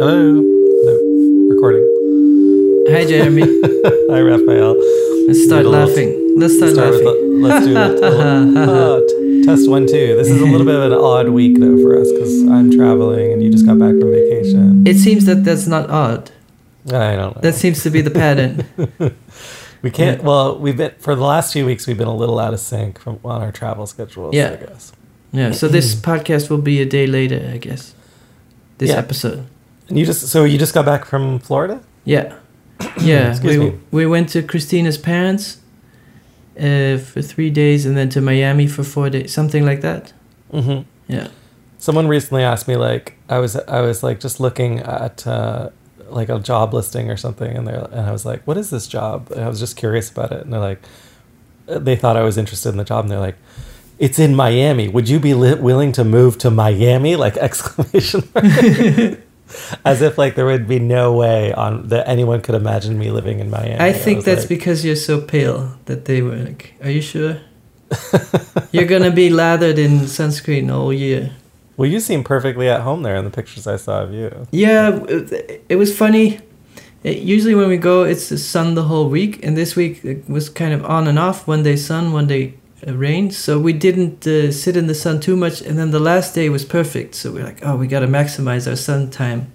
Hello. Hello. Recording. Hi, Jeremy. Hi, Raphael. Let's start Little- laughing. Let's start, Start with laughing. the- let's do it. A little- uh, t- test one, two. This is a little bit of an odd week, though, for us because I'm traveling and you just got back from vacation. It seems that that's not odd. I don't know. That seems to be the pattern. we can't. Well, we've been for the last few weeks. We've been a little out of sync from on our travel schedules. Yeah. I guess. Yeah. So this podcast will be a day later, I guess. This Yeah. episode. And you just so you just got back from Florida. Yeah. Yeah. We me. we went to Christina's parents uh, for three days, and then to Miami for four days, something like that. Mm-hmm. Yeah. Someone recently asked me like I was I was like just looking at uh, like a job listing or something and they and I was like what is this job and I was just curious about it and they're like uh, they thought I was interested in the job and they're like it's in Miami would you be li- willing to move to Miami like exclamation mark as if like there would be no way on that anyone could imagine me living in Miami I think was that's like, because you're so pale that they were like, "Are you sure? you're gonna be lathered in sunscreen all year." well you seem perfectly at home there in the pictures I saw of you Yeah, it, was funny. It, usually when we go, it's the sun the whole week, and this week it was kind of on and off. One day sun, one day rain. So we didn't uh, sit in the sun too much, and then the last day was perfect. So we're like, oh, we got to maximize our sun time.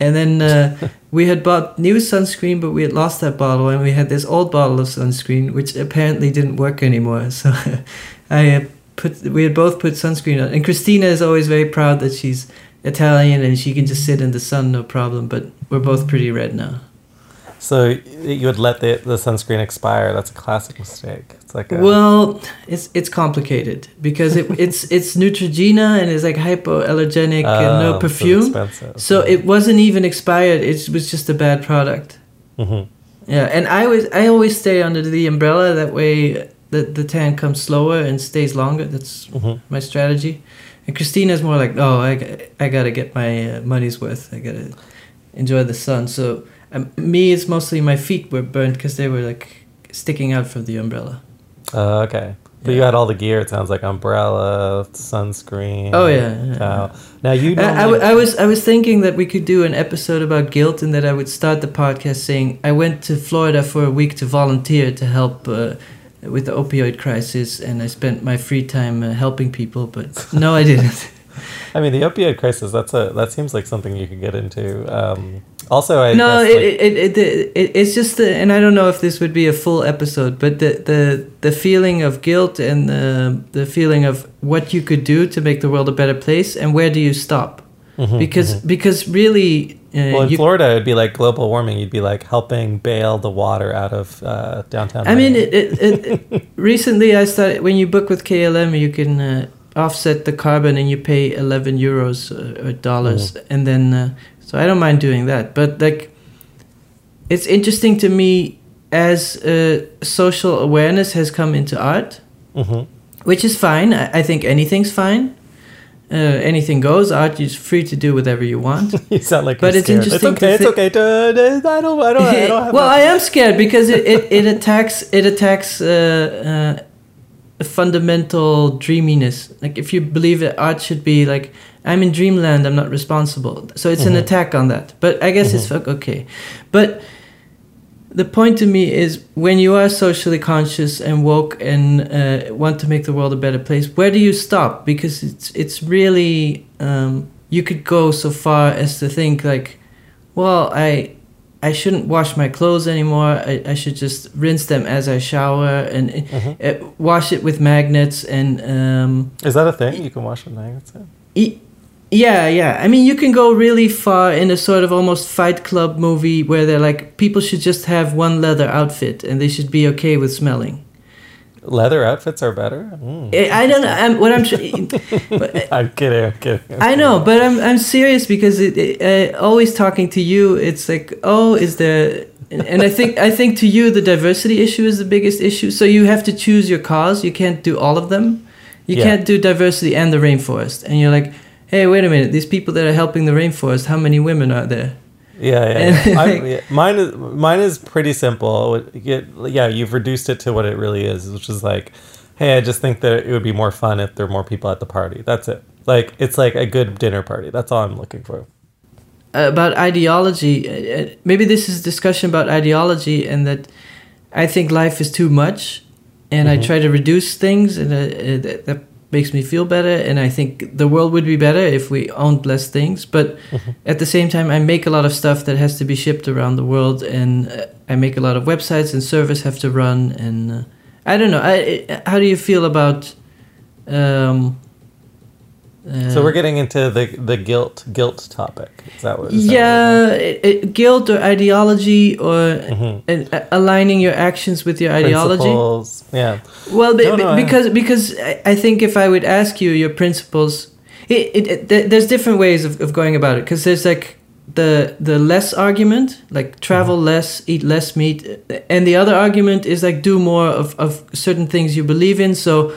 And then uh, we had bought new sunscreen, but we had lost that bottle, and we had this old bottle of sunscreen, which apparently didn't work anymore. So I uh, put, we had both put sunscreen on, and Christina is always very proud that she's Italian and she can just sit in the sun no problem. But we're both pretty red now. So you would let the the sunscreen expire that's a classic mistake it's like a, Well, it's it's complicated because it, it's it's Neutrogena and it's like hypoallergenic and Oh, no perfume. expensive. So it wasn't even expired. It was just a bad product. Mhm. Yeah, and I always I always stay under the umbrella. That way, the the tan comes slower and stays longer. That's Mhm. my strategy. And Christina's more like, oh, I I gotta get my uh, money's worth. I gotta enjoy the sun. So um, me, it's mostly my feet were burned because they were like sticking out from the umbrella. Uh, okay. But you had all the gear. It sounds like umbrella, sunscreen. Oh, yeah, yeah, towel. Now you. I, I, normally- w- I was I was thinking that we could do an episode about guilt and that I would start the podcast saying I went to Florida for a week to volunteer to help uh, with the opioid crisis and I spent my free time uh, helping people, but no, I didn't. I mean, the opioid crisis. That's a. That seems like something you could get into. Um, also, I. no, it, like- it, it, it, it it's just the, and I don't know if this would be a full episode, but the the the feeling of guilt and the the feeling of what you could do to make the world a better place and where do you stop? Mhm, Because mhm. because really. Uh, Well, in you, Florida, it'd be like global warming. You'd be like helping bail the water out of uh, downtown. I mean, Miami. it, it, it, it- recently I started when you book with KLM, you can uh, offset the carbon and you pay eleven euros uh, or dollars, and then uh, so I don't mind doing that. But like, it's interesting to me as uh, social awareness has come into art, Mhm. which is fine. I, I think anything's fine. Uh, anything goes. Art is free to do whatever you want. You sound like. But it's scared. interesting It's okay. It's thi- okay. To, I don't. I don't. I don't have well. I am scared because it, it, it attacks it attacks uh, uh, a fundamental dreaminess. Like if you believe that art should be like I'm in dreamland, I'm not responsible. So it's an Mhm. attack on that. But I guess it's fuck okay. But the point to me is when you are socially conscious and woke and uh, want to make the world a better place, where do you stop? Because it's it's really um, you could go so far as to think like, well, I I shouldn't wash my clothes anymore. I, I should just rinse them as I shower and Mhm. uh, wash it with magnets and um, Is that a thing? You can wash with magnets. E- Yeah, yeah. I mean, you can go really far in a sort of almost Fight Club movie where they're like, people should just have one leather outfit and they should be okay with smelling. Leather outfits are better. Mm. I I don't know. I'm, what I'm. but, I'm kidding. I'm kidding. I'm I know, but I'm I'm serious because it, it, uh, always talking to you, it's like, oh, is there? And I think I think to you the diversity issue is the biggest issue. So you have to choose your cause. You can't do all of them. You Yeah. can't do diversity and the rainforest. And you're like, hey, wait a minute. These people that are helping the rainforest, how many women are there? Yeah, yeah. And, yeah. I'm- like- yeah. Mine is mine is pretty simple. Yeah, you've reduced it to what it really is, which is like, hey, I just think that it would be more fun if there were more people at the party. That's it. Like it's like a good dinner party. That's all I'm looking for. about ideology. uh, uh, Maybe this is a discussion about ideology, and that I think life is too much, and I Mhm. try to reduce things, and uh, uh, that makes me feel better. And I think the world would be better if we owned less things. But Mhm. at the same time, I make a lot of stuff that has to be shipped around the world, and uh, I make a lot of websites and servers have to run. And uh, I don't know. I, I, how do you feel about? Um, So we're getting into the the guilt guilt topic. Is that what? Is that yeah, it, it, guilt or ideology or Mhm. uh, uh, aligning your actions with your ideology. Principles, Yeah. Well, be, No, no, because because I- think if I would ask you your principles, it, it, it there's different ways of, of going about it. Because there's like the the less argument, like travel Mm-hmm. less, eat less meat, and the other argument is like do more of of certain things you believe in. So,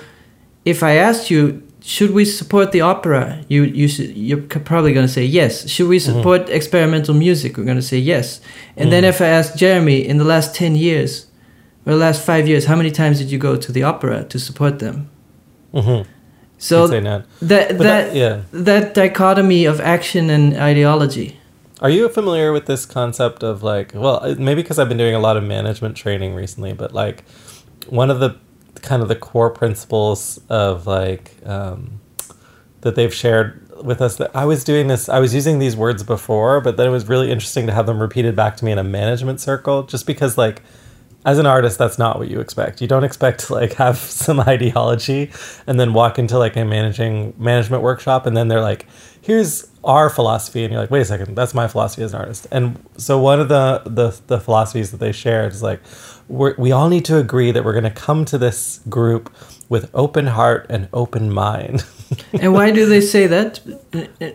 if I asked you. Should we support the opera? You you should, you're probably going to say yes. Should we Mm-hmm. support experimental music? We're going to say yes. And then Mhm. if I ask Jeremy in the last ten years, or the last five years, how many times did you go to the opera to support them? Mm-hmm. So say that that that, yeah. that dichotomy of action and ideology. Are you familiar with this concept of like, well, uh, maybe because I've been doing a lot of management training recently, but like one of the kind of the core principles of like um, that they've shared with us. That I was doing this, I was using these words before, but then it was really interesting to have them repeated back to me in a management circle just because like as an artist that's not what you expect. You don't expect to like have some ideology and then walk into like a managing management workshop and then they're like here's our philosophy and you're like wait a second that's my philosophy as an artist. And so one of the the, the philosophies that they shared is like we all need to agree that we're going to come to this group with open heart and open mind and why do they say that?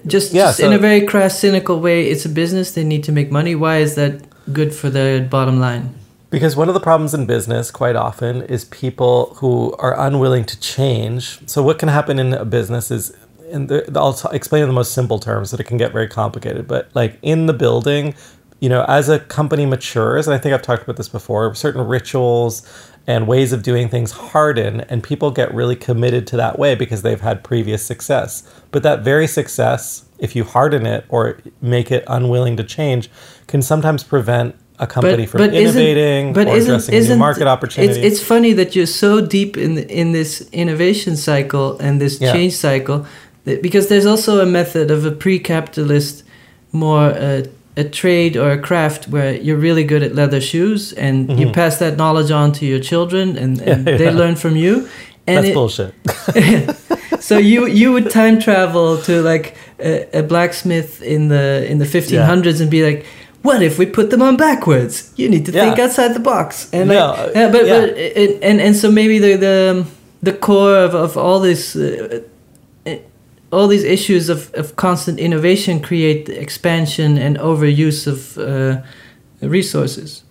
Just, Yeah, just in a very crass, cynical way. It's a business; they need to make money. Why is that good for their bottom line? Because one of the problems in business quite often is people who are unwilling to change. So what can happen in a business is and I'll t- explain in the most simple terms that it can get very complicated, but like in the building, you know, as a company matures, and I think I've talked about this before, certain rituals and ways of doing things harden and people get really committed to that way because they've had previous success. But that very success, if you harden it or make it unwilling to change, can sometimes prevent a company from isn't- innovating or addressing a new market opportunity. It's, it's funny that you're so deep in in this innovation cycle and this Yeah. change cycle, because there's also a method of a pre-capitalist, more uh, a trade or a craft where you're really good at leather shoes and you Mhm. pass that knowledge on to your children and, and Yeah, they learn from you. And That's it- bullshit. so you you would time travel to like a, a blacksmith in the in the 1500s and be like what if we put them on backwards you need to think outside the box and like, yeah, but, yeah. but it, and and so maybe the the the core of, of all this uh, all these issues of, of constant innovation create expansion and overuse of uh, resources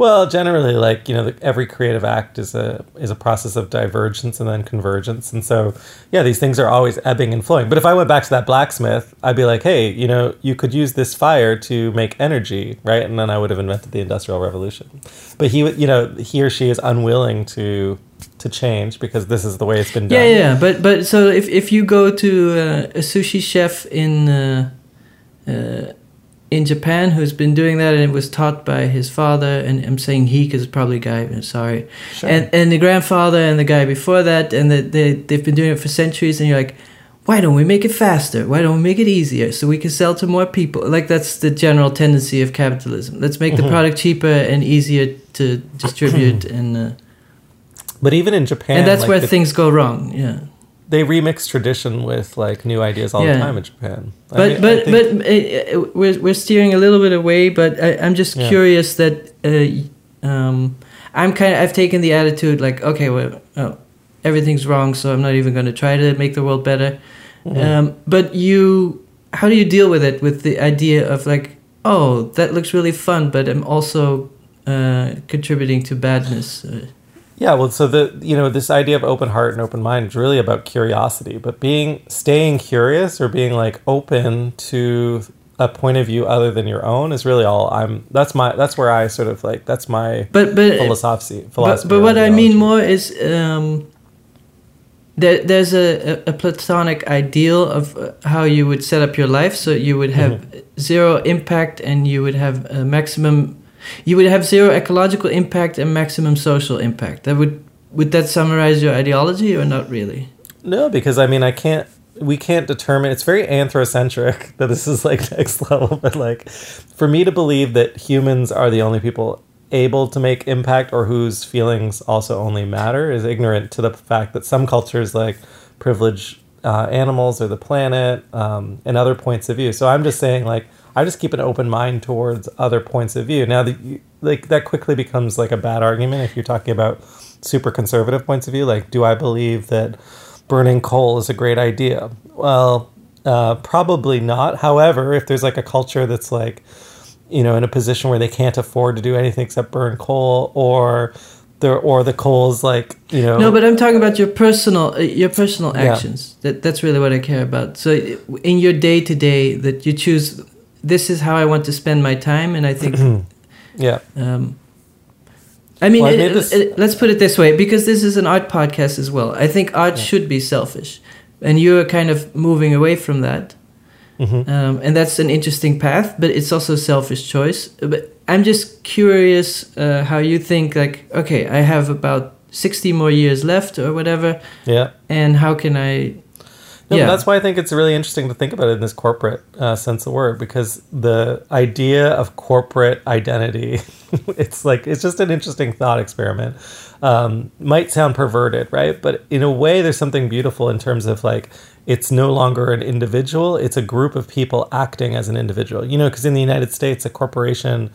Well, generally, like you know, the, every creative act is a is a process of divergence and then convergence, and so yeah, these things are always ebbing and flowing. But if I went back to that blacksmith, I'd be like, hey, you know, you could use this fire to make energy, right? And then I would have invented the industrial revolution. But he, you know, he or she is unwilling to to change because this is the way it's been done. Yeah, yeah. But but so if if you go to uh, a sushi chef in uh, uh, in Japan who's been doing that and it was taught by his father, and I'm saying he because it's probably a guy. I'm sorry, Sure. and and the grandfather and the guy before that, and the, they they've been doing it for centuries, and you're like. Why don't we make it faster? Why don't we make it easier so we can sell to more people? Like that's the general tendency of capitalism. Let's make the Mhm. product cheaper and easier to distribute, and uh, but even in Japan, and that's like, where the- things go wrong. Yeah. they remix tradition with like new ideas all Yeah. the time in Japan. I but mean, but think- but uh, uh, we're we're steering a little bit away. But I, I'm just Yeah. curious that uh, um, I'm kind of I've taken the attitude like okay, well, oh, everything's wrong, so I'm not even going to try to make the world better. Mhm. Um, but you, how do you deal with it? With the idea of like, oh, that looks really fun, but I'm also uh, contributing to badness. Yeah, well, so the you know this idea of open heart and open mind is really about curiosity, but being staying curious or being like open to a point of view other than your own is really all I'm. That's my that's where I sort of like that's my but but philosophy. But, philosophy but or what I mean more is um, there, there's a, a, platonic ideal of uh, how you would set up your life so you would have zero impact and you would have a maximum you would have zero ecological impact and maximum social impact that would would that summarize your ideology or not really No, because I mean, I can't. We can't determine. It's very anthrocentric that this is like next level. But like, for me to believe that humans are the only people able to make impact or whose feelings also only matter is ignorant to the fact that some cultures like privilege uh, animals or the planet um, and other points of view. So I'm just saying, like, I just keep an open mind towards other points of view. Now, the, like that quickly becomes like a bad argument if you're talking about super conservative points of view. Like, do I believe that burning coal is a great idea? Well, uh, probably not. However, if there's like a culture that's like, you know, in a position where they can't afford to do anything except burn coal, or the or the coal is like, you know, no but i'm talking about your personal uh, your personal Yeah. actions that that's really what i care about so in your day to day that you choose this is how i want to spend my time and i think yeah, Um, I mean, Well, I it- made it- let's put it this way because this is an art podcast as well. I think art should be selfish, and you're kind of moving away from that. Mhm. Um, and that's an interesting path, but it's also a selfish choice. But I'm just curious uh, how you think. Like, okay, I have about sixty more years left, or whatever, yeah. and how can I? No, yeah, that's why I think it's really interesting to think about it in this corporate uh, sense of word because the idea of corporate identity, it's like it's just an interesting thought experiment. Um, might sound perverted, right? But in a way, there's something beautiful in terms of like it's no longer an individual; it's a group of people acting as an individual. You know, because in the United States, a corporation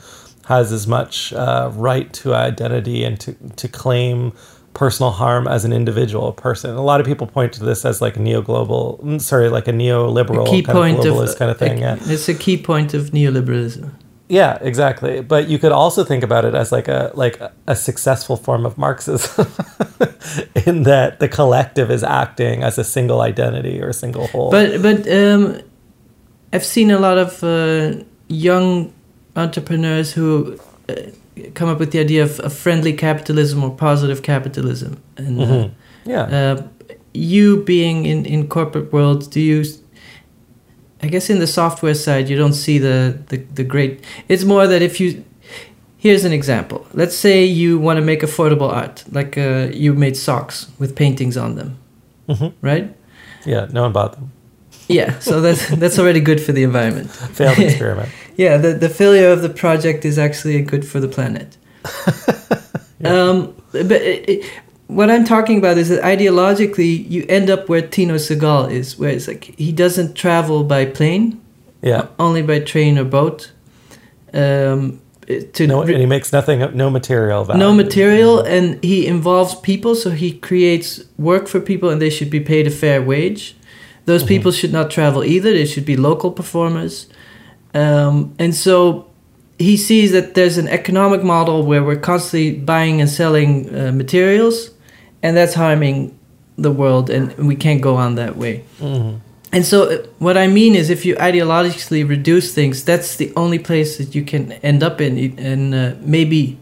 has as much uh, right to identity and to to claim personal harm as an individual person. A lot of people point to this as like a neo-global, mm, sorry, like a neoliberal a key kind point of of globalist kind of thing. a- yeah. It's a key point of neoliberalism. yeah, exactly. But you could also think about it as like a like a- a successful form of Marxism, in that the collective is acting as a single identity or a single whole. But but um, I've seen a lot of uh, young entrepreneurs who uh, come up with the idea of, of friendly capitalism or positive capitalism. And uh, Mhm. yeah, uh, you being in in corporate world, do you? I guess in the software side, you don't see the the, the great. It's more that if you. Here's an example. Let's say you want to make affordable art, like uh, you made socks with paintings on them, Mhm. right? yeah. No one bought them. Yeah, so that's that's already good for the environment. Failed experiment. Yeah, the, the failure of the project is actually good for the planet. um, but it, it, what I'm talking about is that ideologically, you end up where Tino Sehgal is, where it's like he doesn't travel by plane, Yeah. only by train or boat. Um, to No, and he makes nothing, no material value. no material, and he involves people, so he creates work for people, and they should be paid a fair wage. Those Mhm. people should not travel either; they should be local performers. Um, and so he sees that there's an economic model where we're constantly buying and selling uh, materials, and that's harming the world, and we can't go on that way. Mhm. And so, uh, what I mean is, if you ideologically reduce things, that's the only place that you can end up in, and uh, maybe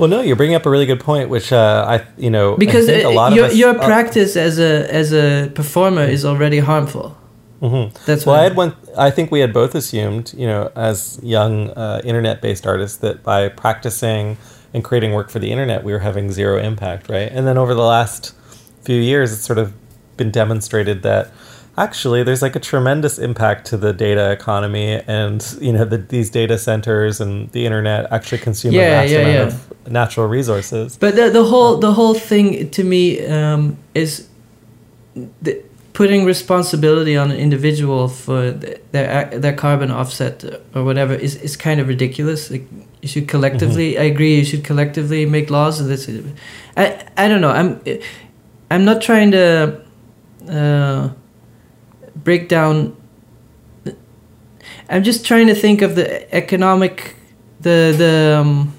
Well, no, you're bringing up a really good point, which uh, I, you know, because a lot your of us, your uh, practice as a as a performer is already harmful. mhm. That's Well, I had one. I think we had both assumed, you know, as young uh, internet-based artists, that by practicing and creating work for the internet, we were having zero impact, right? And then over the last few years, it's sort of been demonstrated that actually there's like a tremendous impact to the data economy, and you know, the, these data centers and the internet actually consume Yeah, a vast yeah, amount yeah. of natural resources. But the the whole the whole thing to me um, is the, putting responsibility on an individual for their their carbon offset or whatever is, is kind of ridiculous. Like you should collectively. I agree. You should collectively make laws. This, I I don't know. I'm I'm not trying to uh, break down. I'm just trying to think of the economic the the. Um,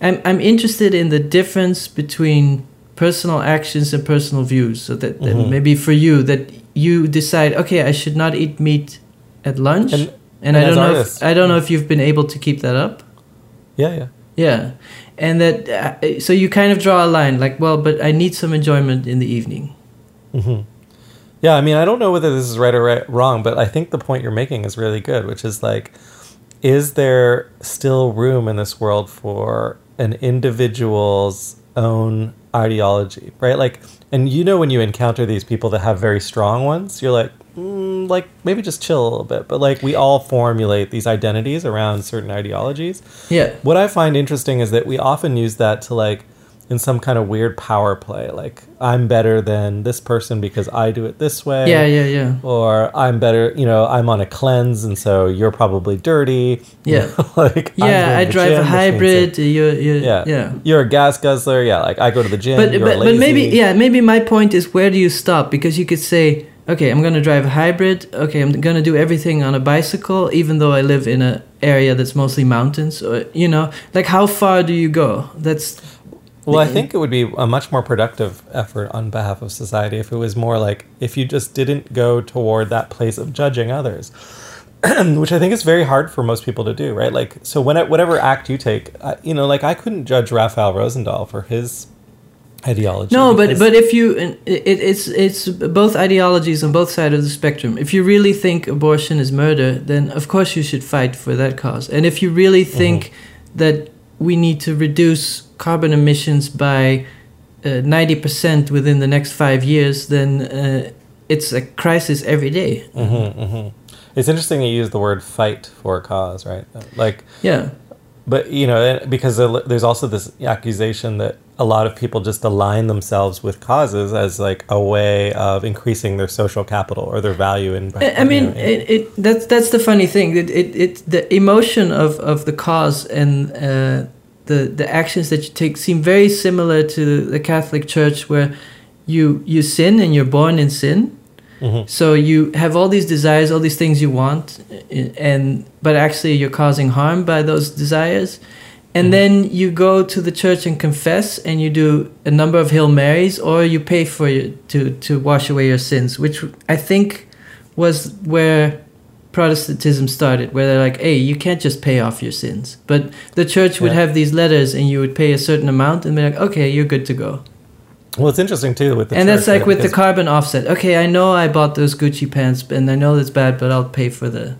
I'm I'm interested in the difference between personal actions and personal views. So that, that Mhm. maybe for you that you decide, okay, I should not eat meat at lunch, And- and, and I don't know artists- if, I don't know if you've been able to keep that up. Yeah, yeah. Yeah, and that uh, so you kind of draw a line like, well, but I need some enjoyment in the evening. hmm Yeah, I mean, I don't know whether this is right or right, wrong, but I think the point you're making is really good, which is like, is there still room in this world for an individual's own ideology, right? Like, and you know, when you encounter these people that have very strong ones, you're like, mm, like maybe just chill a little bit. But like, we all formulate these identities around certain ideologies. Yeah, What I find interesting is that we often use that to like in some kind of weird power play, like I'm better than this person because I do it this way. yeah, yeah, yeah. Or I'm better, you know, I'm on a cleanse and so you're probably dirty. Yeah. like I'm Yeah, I drive gym, a hybrid. that- You, you, yeah. yeah. You're a gas guzzler. Yeah. Like I go to the gym. But you're but, but maybe yeah maybe my point is where do you stop because you could say okay I'm gonna drive a hybrid okay I'm gonna do everything on a bicycle even though I live in an area that's mostly mountains or you know like how far do you go that's Well, I think it would be a much more productive effort on behalf of society if it was more like if you just didn't go toward that place of judging others, which I think is very hard for most people to do, right? Like, so when whatever act you take, uh, you know, like I couldn't judge Raphael Rozendaal for his ideology. no but but if you it, it's it's both ideologies on both sides of the spectrum if you really think abortion is murder then of course you should fight for that cause and if you really think that we need to reduce carbon emissions by uh, 90% within the next five years, then uh, it's a crisis every day. Mhm, mhm. It's interesting you use the word fight for a cause, right? Like, Yeah. but you know, because there's also this accusation that a lot of people just align themselves with causes as like a way of increasing their social capital or their value in. I I mean, you know, it, it, that's, that's the funny thing. It, it, it, the emotion of, of the cause and uh, the, the actions that you take seem very similar to the Catholic Church, where you, you sin and you're born in sin. Mhm. So you have all these desires, all these things you want, and but actually you're causing harm by those desires. And Mhm. then you go to the church and confess, and you do a number of Hail Marys, or you pay for your, to to wash away your sins, which I think was where Protestantism started, where they're like, "Hey, you can't just pay off your sins." But the church would Yeah. have these letters, and you would pay a certain amount, and be like, "Okay, you're good to go." well, it's interesting too with the and that's like right? with the carbon offset. Okay, I know I bought those Gucci pants, and I know that's bad, but I'll pay for the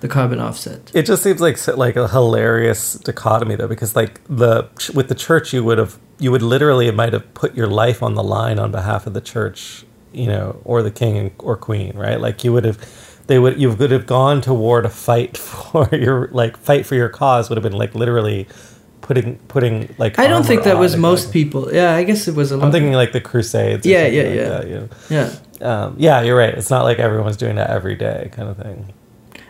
the carbon offset. It just seems like like a hilarious dichotomy though, because like the with the church, you would have you would literally might have put your life on the line on behalf of the church, you know, or the king and, or queen, right? Like you would have, they would you would have gone toward a fight for your like fight for your cause would have been like literally putting putting like. I don't think that was most exactly. people. Yeah, I guess it was a lot. I'm thinking like the Crusades. Yeah, yeah, like yeah. that, you know? Yeah, Um, yeah, you're right. It's not like everyone's doing that every day, kind of thing.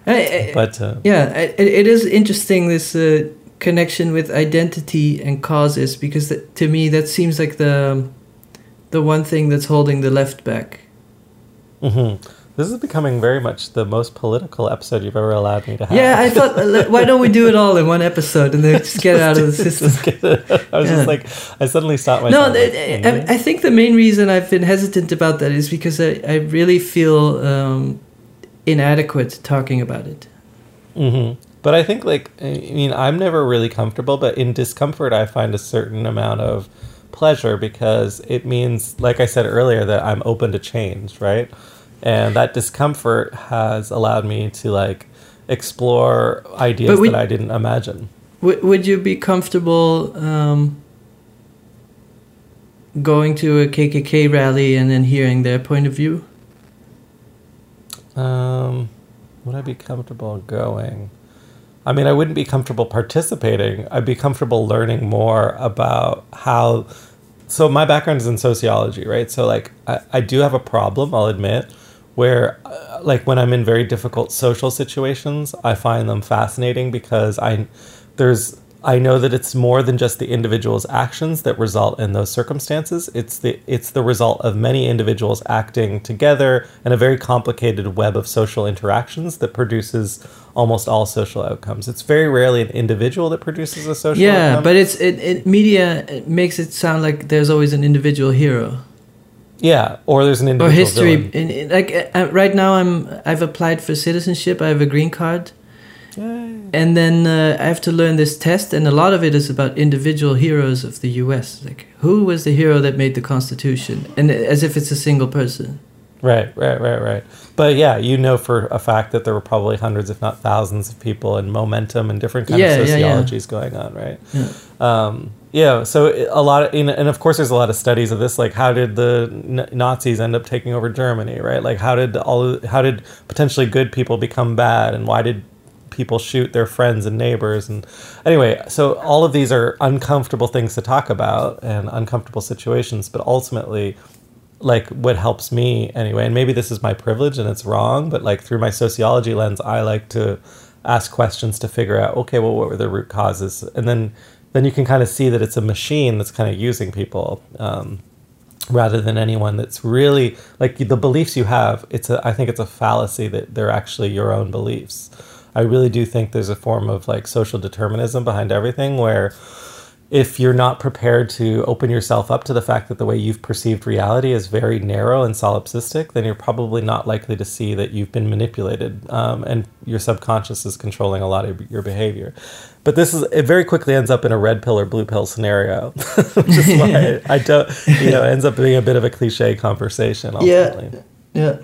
I, I, But uh, yeah, I- it, it is interesting this uh, connection with identity and causes because that, to me that seems like the the one thing that's holding the left back. hmm This is becoming very much the most political episode you've ever allowed me to have. Yeah, I thought, why don't we do it all in one episode and then just get out of the system? Just get it- I was Yeah. just like, I suddenly stopped No, myself. th- like, I. I think the main reason I've been hesitant about that is because I, I really feel um, inadequate talking about it. hmm But I think, like, I mean, I'm never really comfortable, but in discomfort, I find a certain amount of pleasure because it means, like I said earlier, that I'm open to change, right? And that discomfort has allowed me to, like, explore ideas we- that I didn't imagine. W- would you be comfortable um, going to a KKK rally and then hearing their point of view? Um, would I be comfortable going? I mean, I wouldn't be comfortable participating. I'd be comfortable learning more about how. So my background is in sociology, right? So like, I, I do have a problem. I'll admit, where uh, like when I'm in very difficult social situations, I find them fascinating because I there's I know that it's more than just the individual's actions that result in those circumstances. It's the it's the result of many individuals acting together in a very complicated web of social interactions that produces almost all social outcomes. It's very rarely an individual that produces a social yeah, outcome. but it's it, it media it makes it sound like there's always an individual hero yeah, or there's an individual or history. In, in, like uh, uh, right now, I'm I've applied for citizenship. I have a green card, Yay. and then uh, I have to learn this test, and a lot of it is about individual heroes of the U.S. Like who was the hero that made the Constitution, and as if it's a single person. Right, right, right, right. But yeah, you know for a fact that there were probably hundreds, if not thousands, of people and momentum and different kind Yeah, of yeah, yeah. sociologies going on, right? Yeah. Um, yeah. So a lot of, and of course, there's a lot of studies of this. Like, how did the Nazis end up taking over Germany, right? Like, how did all, how did potentially good people become bad, and why did people shoot their friends and neighbors and anyway so all of these are uncomfortable things to talk about and uncomfortable situations but ultimately like what helps me anyway and maybe this is my privilege and it's wrong but like through my sociology lens i like to ask questions to figure out okay well what were the root causes and then then you can kind of see that it's a machine that's kind of using people um, rather than anyone that's really like the beliefs you have it's a i think it's a fallacy that they're actually your own beliefs i really do think there's a form of like social determinism behind everything where if you're not prepared to open yourself up to the fact that the way you've perceived reality is very narrow and solipsistic, then you're probably not likely to see that you've been manipulated um, and your subconscious is controlling a lot of your behavior. But this is it very quickly ends up in a red pill or blue pill scenario, which is why I don't, you know, ends up being a bit of a cliche conversation. Ultimately. Yeah.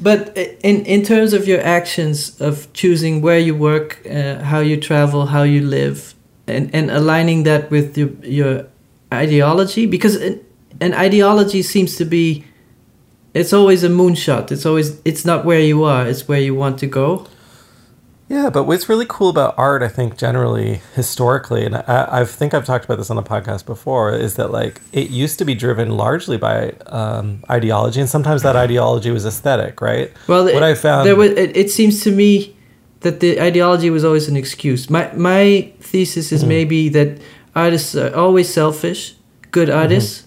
But in in terms of your actions of choosing where you work, uh, how you travel, how you live, and, and aligning that with your your ideology, because an, an ideology seems to be, it's always a moonshot. It's always it's not where you are. It's where you want to go. Yeah, but what's really cool about art, I think, generally, historically, and I, I think I've talked about this on the podcast before, is that like it used to be driven largely by um, ideology, and sometimes that ideology was aesthetic, right? Well, what it, I found, there was. It, it seems to me that the ideology was always an excuse. My my thesis is Mhm. maybe that artists are always selfish, good artists,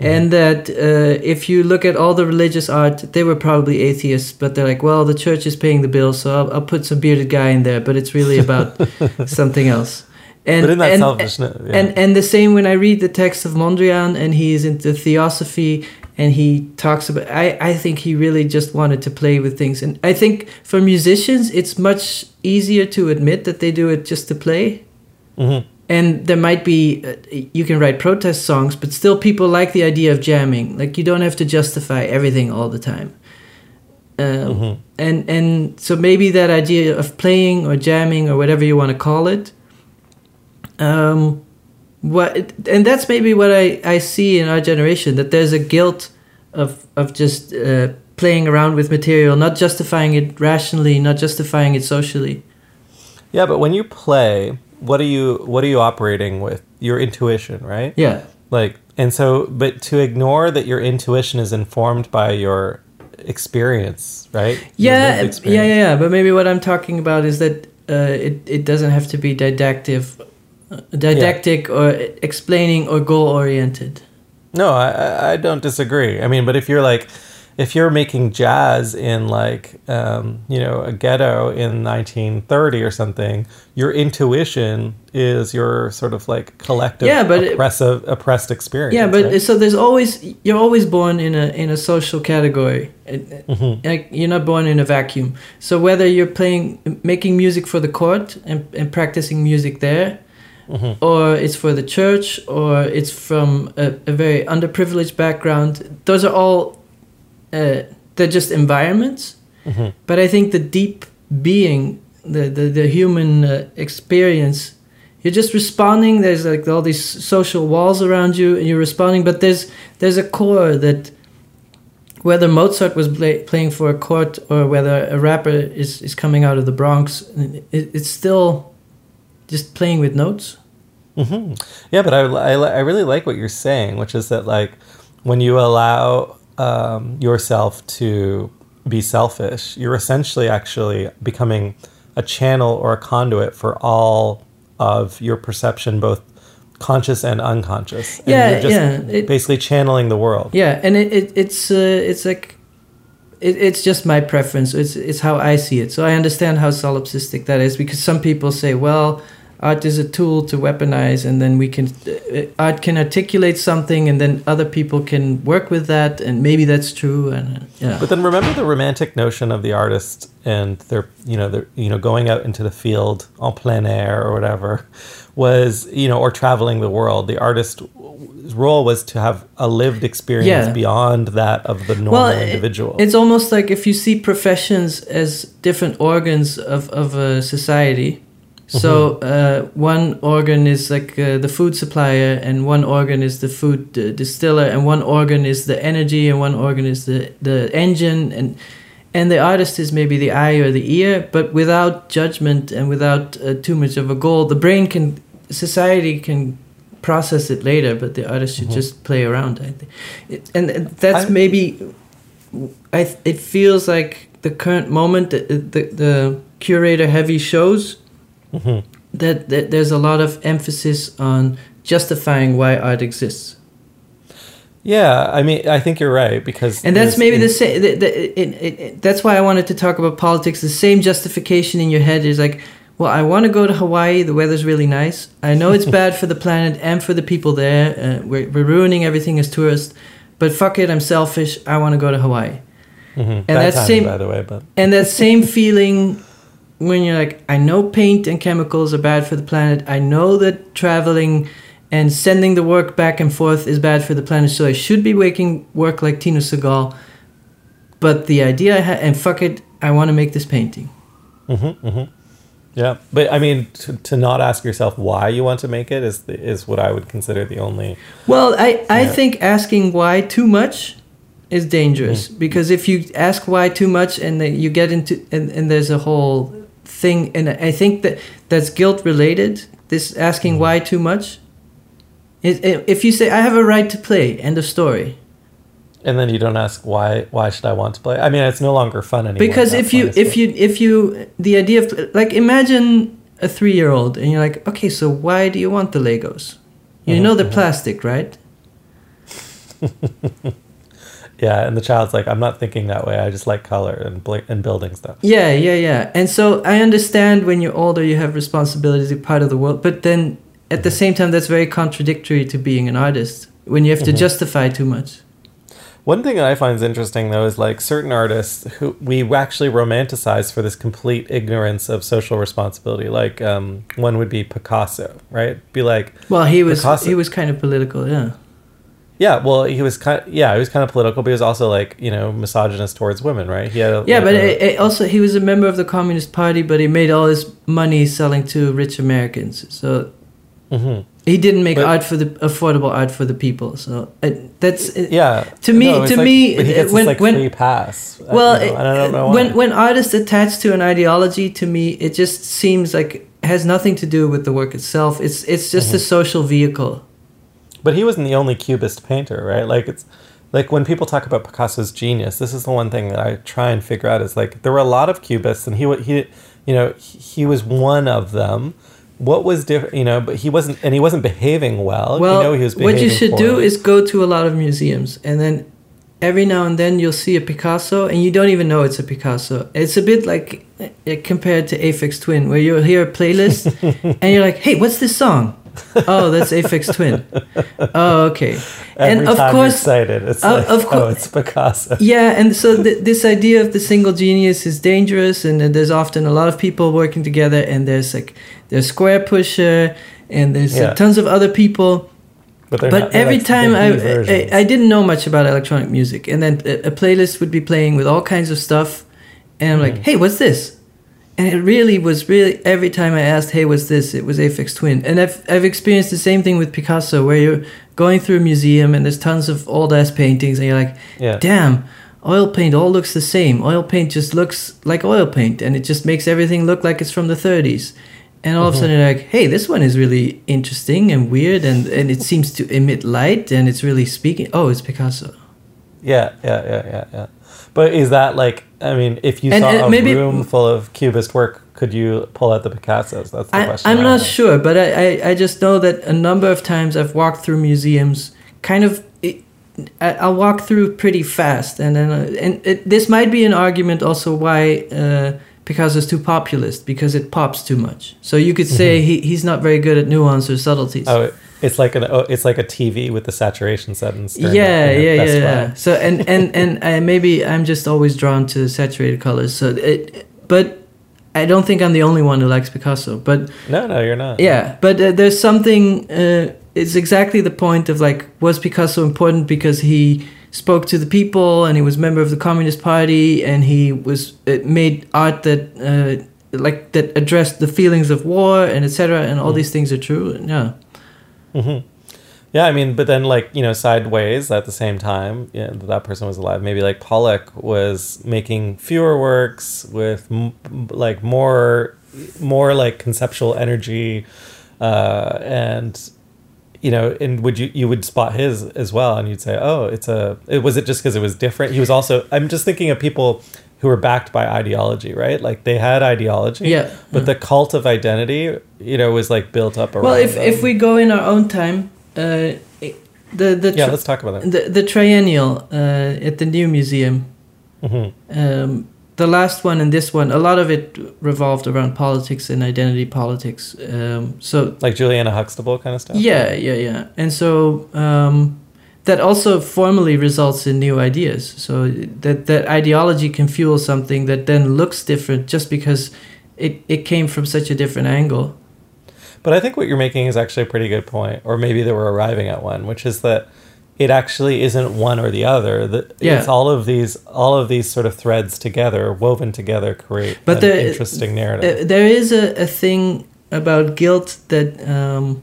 and that uh, if you look at all the religious art, they were probably atheists, but they're like, well, the church is paying the bill, so I'll, I'll put some bearded guy in there, but it's really about something else. And, but in that and, selfishness, yeah. and and the same when I read the text of Mondrian and he is into theosophy and he talks about I, I think he really just wanted to play with things and I think for musicians it's much easier to admit that they do it just to play Mhm. And there might be uh, you can write protest songs but still people like the idea of jamming. Like you don't have to justify everything all the time. Um, Mhm. and and so maybe that idea of playing or jamming or whatever you want to call it um what and that's maybe what i i see in our generation that there's a guilt of of just uh, playing around with material not justifying it rationally not justifying it socially. Yeah, but when you play, what are you what are you operating with? Your intuition, right? yeah Like, and so, but to ignore that your intuition is informed by your experience, right? Yeah lived yeah yeah yeah but maybe what i'm talking about is that uh, it, it doesn't have to be didactic uh, didactic or explaining or goal oriented No, I- I don't disagree. I mean, but if you're like, if you're making jazz in like, um, you know, a ghetto in 1930 or something, your intuition is your sort of like collective, Yeah, but it- oppressive, oppressed experience. Yeah, but right? so there's always you're always born in a in a social category. It- Mhm. Like you're not born in a vacuum. So whether you're playing making music for the court and, and practicing music there, Mhm. or it's for the church, or it's from a, a very underprivileged background, those are all uh, they're just environments. Mhm. But I think the deep being, the the, the human uh, experience, you're just responding. There's like all these social walls around you, and you're responding. But there's there's a core that, whether Mozart was play, playing for a court or whether a rapper is is coming out of the Bronx, it, it's still just playing with notes. hmm Yeah, but I, I, I really like what you're saying, which is that like when you allow um, yourself to be selfish, you're essentially actually becoming a channel or a conduit for all of your perception, both conscious and unconscious. And Yeah, you're just yeah, it- basically channeling the world. Yeah, and it, it it's uh, it's like it, it's just my preference. It's it's how I see it. So I understand how solipsistic that is because some people say, well, art is a tool to weaponize, and then we can uh, art can articulate something, and then other people can work with that, and maybe that's true. And uh, yeah, But then remember the romantic notion of the artist and their, you know, their, you know, going out into the field en plein air or whatever was, you know, or traveling the world. The artist's role was to have a lived experience Yeah. beyond that of the normal Well, individual. It's almost like if you see professions as different organs of, of a society. So uh, one organ is like uh, the food supplier, and one organ is the food uh, distiller, and one organ is the energy, and one organ is the, the engine, and and the artist is maybe the eye or the ear, but without judgment and without uh, too much of a goal. The brain can, society can process it later, but the artist should Mhm. just play around. I think, and, that's I- maybe. I th- it feels like the current moment, the the, the curator heavy shows Mhm. that, that there's a lot of emphasis on justifying why art exists. Yeah, I mean, I think you're right because And that's maybe the same. The, the, it, it, it, that's why I wanted to talk about politics. The same justification in your head is like, well, I want to go to Hawaii. The weather's really nice. I know it's bad for the planet and for the people there. Uh, we're, we're ruining everything as tourists. But fuck it, I'm selfish. I want to go to Hawaii. Mhm. and that timing, same- by the way, but And that same feeling when you're like, I know paint and chemicals are bad for the planet. I know that traveling and sending the work back and forth is bad for the planet. So I should be making work like Tino Sehgal. But the idea I had, and fuck it, I want to make this painting. hmm hmm Yeah, but I mean, to, to not ask yourself why you want to make it is the, is what I would consider the only. Well, I, I Yeah. think asking why too much is dangerous because if you ask why too much and you get into and, and there's a whole thing and I think that that's guilt related. This asking why too much. If you say I have a right to play, end of story. And then you don't ask why. Why should I want to play? I mean, it's no longer fun anymore. because if you if you if you the idea of like imagine a three year old and you're like okay so why do you want the legos you Mhm, know they're mhm. plastic right yeah, and the child's like, I'm not thinking that way. I just like color and bl- and building stuff. yeah yeah yeah and so i understand when you're older you have responsibilities you're part of the world but then at the same time that's very contradictory to being an artist when you have to Mhm. justify too much One thing that I find is interesting though is like certain artists who we actually romanticize for this complete ignorance of social responsibility. Like um, one would be Picasso, right? Be like, well he was Picasso- he was kind of political yeah yeah, well, he was kind, Of, yeah, he was kind of political, but he was also like, you know, misogynist towards women, right? He had, a, yeah like, but a- it, it also he was a member of the communist party but he made all his money selling to rich americans so Mhm. He didn't make But- art for the affordable art for the people. So that's yeah. To me- No, to like- me, but he gets when- this like when- free pass. I- well. you know, I don't know when when artists attach to an ideology, to me, it just seems like has nothing to do with the work itself. It's it's just Mm-hmm. a social vehicle. But he wasn't the only cubist painter, right? Like it's like when people talk about Picasso's genius, this is the one thing that I try and figure out is like there were a lot of cubists, and he he you know he, was one of them. What was different, you know? But he wasn't, and he wasn't behaving well. Well, you know, he was what you should do is go to a lot of museums, and then every now and then you'll see a Picasso, and you don't even know it's a Picasso. It's a bit like uh, compared to Aphex Twin, where you'll hear a playlist, and you're like, "Hey, what's this song?" Oh, that's Aphex Twin. Oh, okay. Every and of course, excited, it's uh, like, of oh, it's Picasso. yeah, and so th- this idea of the single genius is dangerous, and there's often a lot of people working together, and there's like there's Squarepusher, and there's Yeah. tons of other people. But, But not- every like time I. I I didn't know much about electronic music, and then a, a playlist would be playing with all kinds of stuff, and I'm like, Mhm. hey, what's this? And it really was really every time I asked, hey, what's this? It was Aphex Twin, and I've I've experienced the same thing with Picasso, where you're going through a museum and there's tons of old ass paintings, and you're like yeah. damn oil paint all looks the same oil paint just looks like oil paint and it just makes everything look like it's from the 30s and all of a Mhm. sudden you're like hey this one is really interesting and weird and, and it seems to emit light and it's really speaking oh it's picasso Yeah, yeah, yeah, yeah, yeah. But is that like? I mean, if you And- saw and a maybe- room full of cubist work, could you pull out the Picassos? That's the I, question. i'm I not sure but I, I, I just know that a number of times i've walked through museums kind of it, I- I'll walk through pretty fast, and then uh, and it, this might be an argument also why uh, Picasso's too populist because it pops too much. So you could say he, he's not very good at nuance or subtleties. Mm-hmm. Oh, it's like an oh, it's like a TV with the saturation settings. yeah, the yeah, yeah, yeah. So and and and uh, maybe I'm just always drawn to saturated colors. So it, but I don't think I'm the only one who likes Picasso. But No, no, you're not. yeah, but uh, there's something. Uh, it's exactly the point of like, was Picasso important because he spoke to the people and he was member of the Communist Party and he was it made art that uh, like that addressed the feelings of war and etc. And all Mm. these things are true. Yeah. Hmm Yeah, I mean, but then like you know, sideways at the same time, yeah, that that person was alive. Maybe like Pollock was making fewer works with m- like more, more like conceptual energy, uh, and you know, and would you you would spot his as well, and you'd say, oh, it's a. It, was it just because it was different? He was also. I'm just thinking of people who were backed by ideology, right? Like they had ideology, Yeah. but the cult of identity, you know, was like built up around. Well, if them. if we go in our own time, uh, the the yeah, let's talk about that. the, the triennial uh, at the new museum, hmm um, the last one and this one, a lot of it revolved around politics and identity politics. Um, so like Juliana Huxtable kind of stuff. yeah, yeah, yeah, and so um, that also formally results in new ideas. So that that ideology can fuel something that then looks different just because it it came from such a different angle. But I think what you're making is actually a pretty good point, or maybe that we're arriving at one, which is that it actually isn't one or the other. That Yeah. it's all of these, all of these sort of threads together, woven together, create But an the- interesting narrative. There is a, a thing about guilt that um,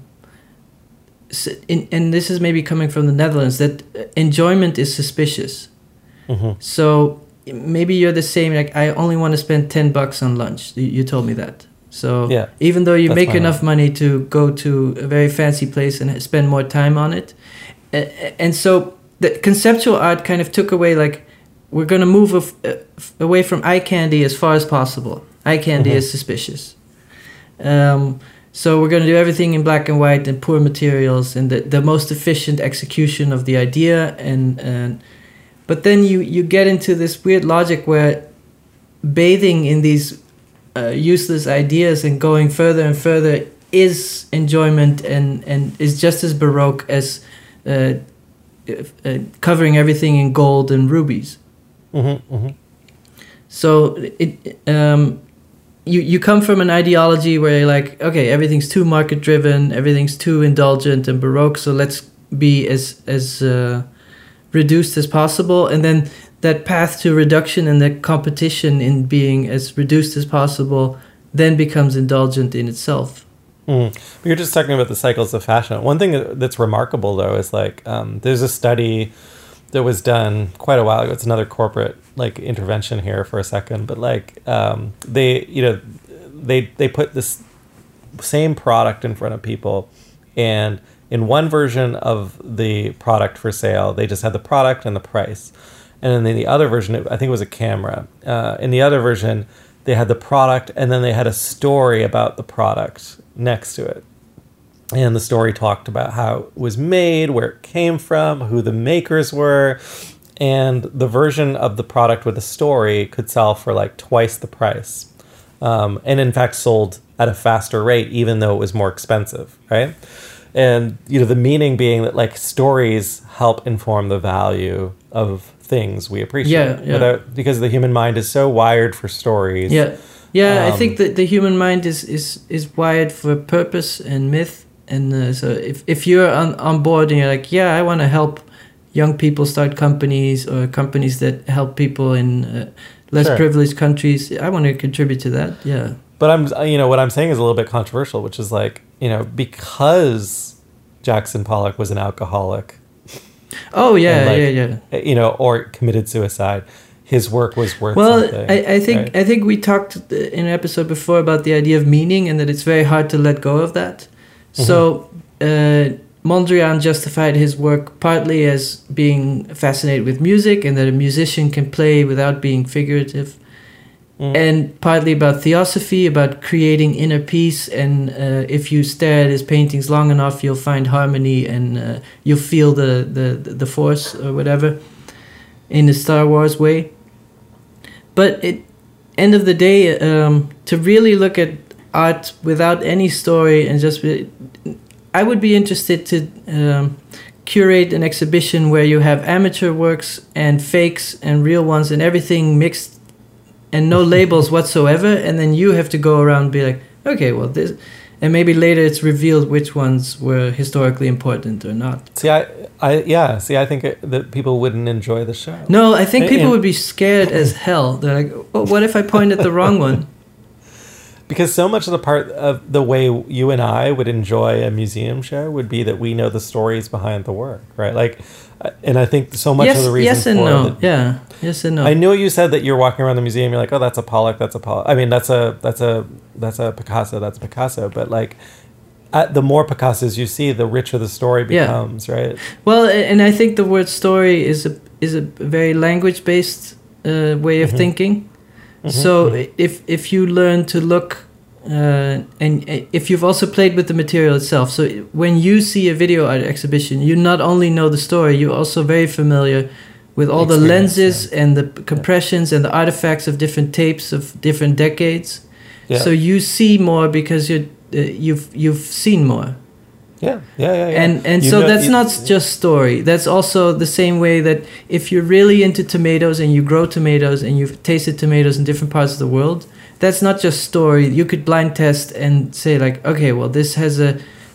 in, and this is maybe coming from the netherlands that enjoyment is suspicious. Hmm so maybe you're the same like i only want to spend 10 bucks on lunch. You, you told me that. So Yeah, even though you make enough money to go to a very fancy place and spend more time on it and so the conceptual art kind of took away like we're going to move uh, away from eye candy as far as possible. Eye candy Mhm. is suspicious. Um, so we're going to do everything in black and white and poor materials and the, the most efficient execution of the idea and and but then you you get into this weird logic where bathing in these uh, useless ideas and going further and further is enjoyment and and is just as baroque as uh, uh, covering everything in gold and rubies. Hmm hmm so it um, you you come from an ideology where you're like, okay, everything's too market driven, everything's too indulgent and baroque, so let's be as as uh, reduced as possible, and then that path to reduction and that competition in being as reduced as possible then becomes indulgent in itself. Mm. But you're just talking about the cycles of fashion. One thing that's remarkable, though, is like um, there's a study that was done quite a while ago. It's another corporate like intervention here for a second, but like um, they, you know, they they put this same product in front of people, and in one version of the product for sale, they just had the product and the price, and then the other version, I think it was a camera. Uh, in the other version, they had the product, and then they had a story about the product next to it. And the story talked about how it was made, where it came from, who the makers were, and the version of the product with a story could sell for like twice the price, um, and in fact sold at a faster rate, even though it was more expensive, right? And you know the meaning being that like stories help inform the value of things we appreciate, Yeah, yeah. Without, because the human mind is so wired for stories. Yeah, yeah. I Um, think that the human mind is is is wired for purpose and myth, and uh, so if if you're on on board and you're like, yeah, I want to help young people start companies or companies that help people in uh, less Sure. privileged countries, I want to contribute to that. Yeah, But I'm, you know, what I'm saying is a little bit controversial, which is like, you know, because Jackson Pollock was an alcoholic, Oh yeah, like, yeah, yeah. you know, or committed suicide, his work was worth Well, something. I, I think right? I think we talked uh, in an episode before about the idea of meaning and that it's very hard to let go of that. So uh, Mondrian justified his work partly as being fascinated with music and that a musician can play without being figurative, Mm. and partly about theosophy, about creating inner peace. And uh, if you stare at his paintings long enough, you'll find harmony and uh, you'll feel the, the, the force or whatever in the Star Wars way. But it end of the day, um, to really look at art without any story and just, be, I would be interested to um, curate an exhibition where you have amateur works and fakes and real ones and everything mixed and no labels whatsoever, and then you have to go around and be like, okay, well this and maybe later it's revealed which ones were historically important or not. See, I, I, yeah. See, I think it, that people wouldn't enjoy the show. No, I think people would be scared as hell. They're like, well, "What if I point at the wrong one?" because so much of the part of the way you and I would enjoy a museum show would be that we know the stories behind the work, right? Like, uh, and I think so much yes, of the reason yes and for no. the- Yeah, yes and no. I know you said that you're walking around the museum. You're like, oh, that's a Pollock. That's a Pollock. I mean, that's a that's a that's a Picasso. That's a Picasso. But like, the more Picassos you see, the richer the story Yeah. becomes, right? Well, and I think the word story is a is a very language based uh, way of Mhm. thinking. Mhm, So mhm. if if you learn to look, uh, and uh, if you've also played with the material itself, so when you see a video art exhibition, you not only know the story, you're also very familiar with all the lenses and the compressions and the artifacts of different tapes of different decades. yeah, So you see more because you uh, you've you've seen more yeah, yeah, yeah, yeah. and and You so know- that's you- not just story that's also the same way that if you're really into tomatoes and you grow tomatoes and you've tasted tomatoes in different parts of the world that's not just story you could blind test and say like okay well this has a,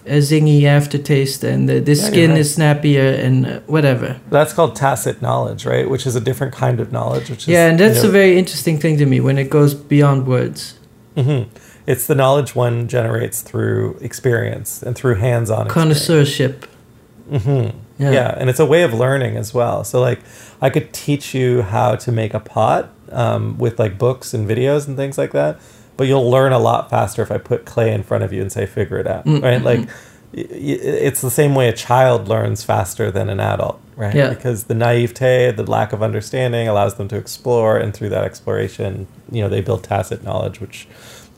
a zingy aftertaste and this Yeah, skin right. is snappier and uh, whatever That's called tacit knowledge, right? Which is a different kind of knowledge. Which is yeah and that's you know, a very interesting thing to me when it goes beyond words mhm. It's the knowledge one generates through experience and through hands-on experience. connoisseurship hmm yeah. Yeah. and it's a way of learning as well. So like, I could teach you how to make a pot um, with like books and videos and things like that, but you'll learn a lot faster if I put clay in front of you and say figure it out, Mm, right? mm, Like, y- it's the same way a child learns faster than an adult, right? Yeah. Because the naivete, the lack of understanding, allows them to explore, and through that exploration, you know, they build tacit knowledge, which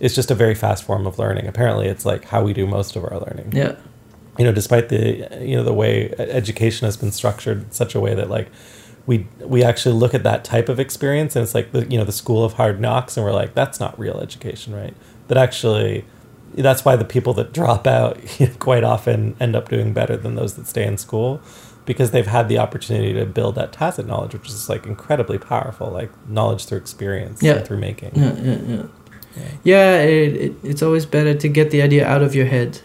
is just a very fast form of learning. Apparently, it's like how we do most of our learning. Yeah. You know despite the you know the way education has been structured in such a way that like we we actually look at that type of experience and it's like the you know the school of hard knocks and we're like that's not real education right? But actually that's why the people that drop out you know, quite often end up doing better than those that stay in school because they've had the opportunity to build that tacit knowledge which is like incredibly powerful like knowledge through experience Yeah. and through making. Yeah yeah yeah yeah it, it, it's always better to get the idea out of your head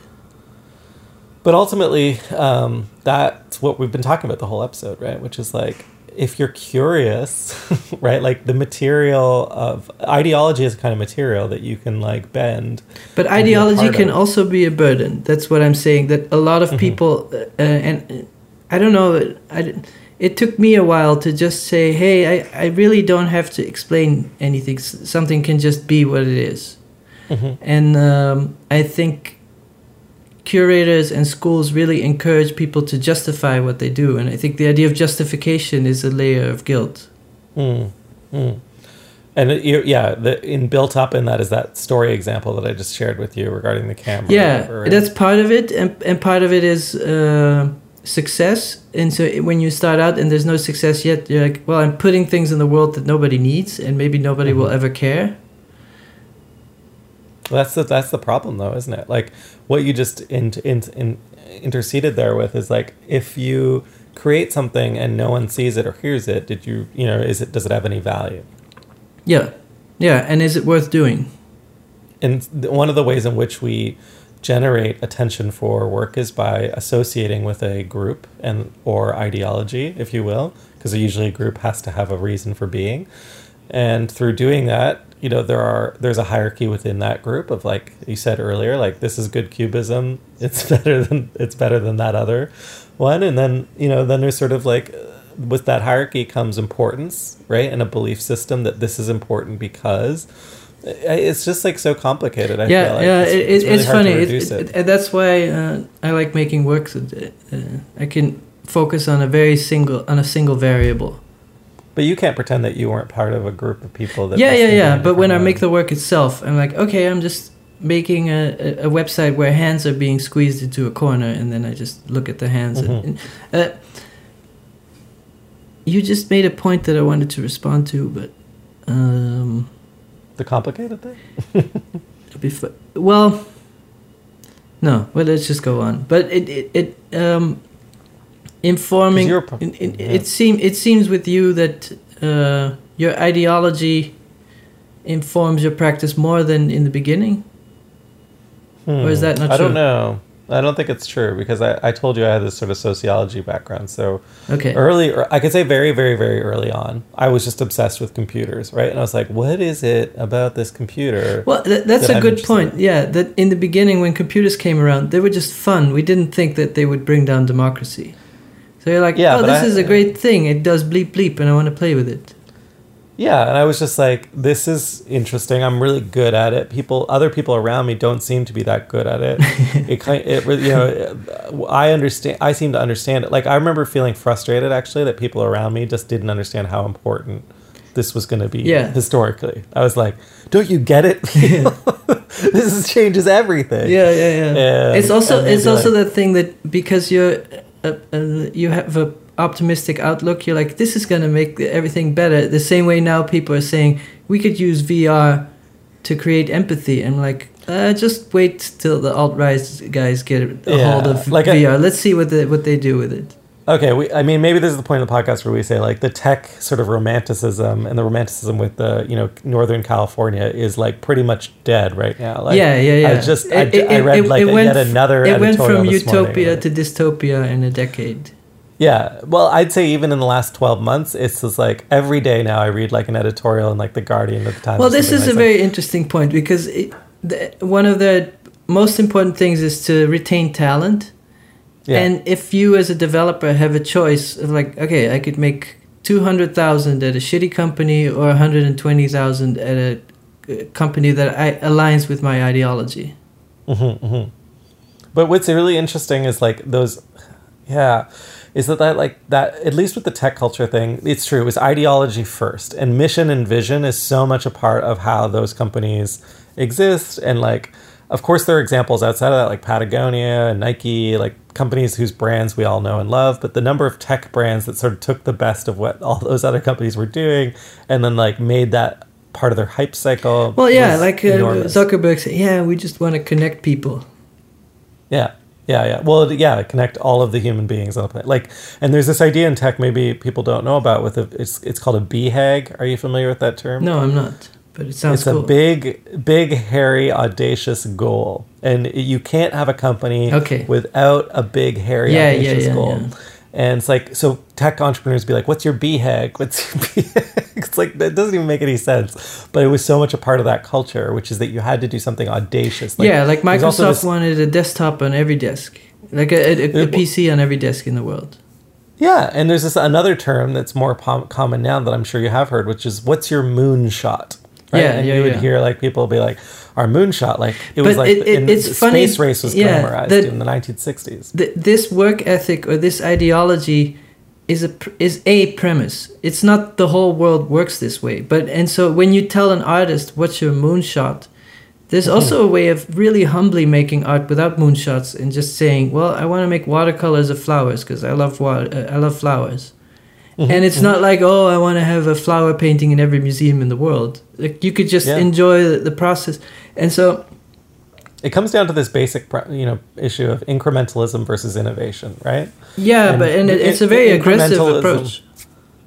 But ultimately, um, that's what we've been talking about the whole episode, right? Which is like, if you're curious, right? Like the material of ideology is a kind of material that you can like bend. But and be a ideology can of. also be a burden. That's what I'm saying. That a lot of Mhm. people, uh, and uh, I don't know, I, it took me a while to just say, hey, I, I really don't have to explain anything. S- Something can just be what it is. Mhm. And um, I think curators and schools really encourage people to justify what they do. And I think the idea of justification is a layer of guilt. Mm, mm. And it, you- yeah, the, in built up in that is that story example that I just shared with you regarding the camera. yeah that's part of it and, and part of it is uh, success and so when you start out and there's no success yet you're like well i'm putting things in the world that nobody needs and maybe nobody will Mhm. ever care That's the that's the problem though, isn't it? Like what you just in, in, in, interceded there with is like if you create something and no one sees it or hears it, did you you know is it does it have any value? yeah yeah and is it worth doing And one of the ways in which we generate attention for work is by associating with a group and or ideology, if you will, because usually a group has to have a reason for being. And through doing that, you know, there are there's a hierarchy within that group of like you said earlier, like this is good cubism, it's better than it's better than that other one, and then you know then there's sort of like uh, with that hierarchy comes importance, right, and a belief system that this is important because it's just like so complicated. I yeah feel like yeah it's, it, it's, really it's funny It- it- that's why uh, i like making works uh, uh, i can focus on a very single on a single variable But you can't pretend that you weren't part of a group of people that. yeah yeah yeah but when i make the work itself i'm like okay i'm just making a, a, website where hands are being squeezed into a corner and then i just look at the hands Mhm. and, uh, you just made a point that i wanted to respond to but um, The complicated thing. It'll be well. No, well, let's just go on. But it it, it um, informing. pro- it, it, yeah. it seem it seems with you that uh, your ideology informs your practice more than in the beginning. hmm. Or is that not Hmm. I don't true? know. I don't think it's true because I, I told you I had this sort of sociology background. So Okay. early, or I could say very, very, very early on, I was just obsessed with computers, right? And I was like, what is it about this computer? Well, th- that's that a I'm good point. in. Yeah, that in the beginning when computers came around, they were just fun. We didn't think that they would bring down democracy. So you're like, Yeah, oh, this I- is a great thing. It does bleep bleep, and I want to play with it. Yeah, and I was just like, this is interesting. I'm really good at it. People, other people around me don't seem to be that good at it. it kind, it you know, I understand. I seem to understand it. Like I remember feeling frustrated actually that people around me just didn't understand how important this was going to be Yeah. historically. I was like, don't you get it? this is, changes everything. Yeah, yeah, yeah. And- it's also it's also like- that thing that because you're uh, uh, you have a optimistic outlook, you're like this is gonna make everything better. The same way now people are saying we could use VR to create empathy. and like, uh, just wait till the alt right guys get a Yeah, hold of like I- VR. Let's see what the, what they do with it. Okay, we, I mean, maybe this is the point of the podcast where we say like the tech sort of romanticism and the romanticism with the you know Northern California is like pretty much dead right now. Like, yeah, yeah, yeah. I just I, It- it- I read it- like it a- went yet another. It went from utopia morning. to dystopia in a decade. Yeah, well, I'd say even in the last twelve months, it's just like every day now I read like an editorial in like the Guardian at the time. Well, this is a very interesting point because it, the, one of the most important things is to retain talent. Yeah. And if you as a developer have a choice of like, okay, I could make 200,000 at a shitty company or 120,000 at a uh, company that I, aligns with my ideology. Mm-hmm, mm-hmm. But what's really interesting is like those, yeah, is that that like that at least with the tech culture thing, it's true. It was ideology first, and mission and vision is so much a part of how those companies exist. And like, of course, there are examples outside of that, like Patagonia and Nike, like companies whose brands we all know and love. But the number of tech brands that sort of took the best of what all those other companies were doing, and then like made that part of their hype cycle. Well, yeah, like uh. Zuckerberg said, yeah, we just want to connect people. Yeah. Yeah, yeah. Well, yeah, connect all of the human beings on the planet. Like, and there's this idea in tech maybe people don't know about with a, it's it's called a BHAG. Are you familiar with that term? No, I'm not, but it sounds it's cool. a big, big, hairy, audacious goal, and you can't have a company Okay. without a big, hairy, Yeah, yeah, audacious yeah, goal. yeah. And it's like, so tech entrepreneurs be like, "What's your BHAG? What's your BHAG?" It's like that doesn't even make any sense. But it was so much a part of that culture, which is that you had to do something audacious. yeah, like Microsoft this- wanted a desktop on every desk, like a, a, a, a PC on every desk in the world. Yeah, and there's this another term that's more pom- common now that I'm sure you have heard, which is what's your moonshot? Yeah, and yeah, you would yeah. hear like people be like, our moonshot, like it was But like it- it- in, it's the funny- space race was yeah, glamorized that- in the 1960s. Th- this work ethic or this ideology is a is a premise. It's not the whole world works this way. But and so when you tell an artist what's your moonshot, there's also a way of really humbly making art without moonshots and just saying, well, I want to make watercolors of flowers because I love wa- uh, I love flowers. Mm-hmm, And it's not like, oh, I want to have a flower painting in every museum in the world. Like you could just Yeah. enjoy the, the process. And so It comes down to this basic, you know, issue of incrementalism versus innovation, right? yeah, And but and it, it's a very aggressive approach.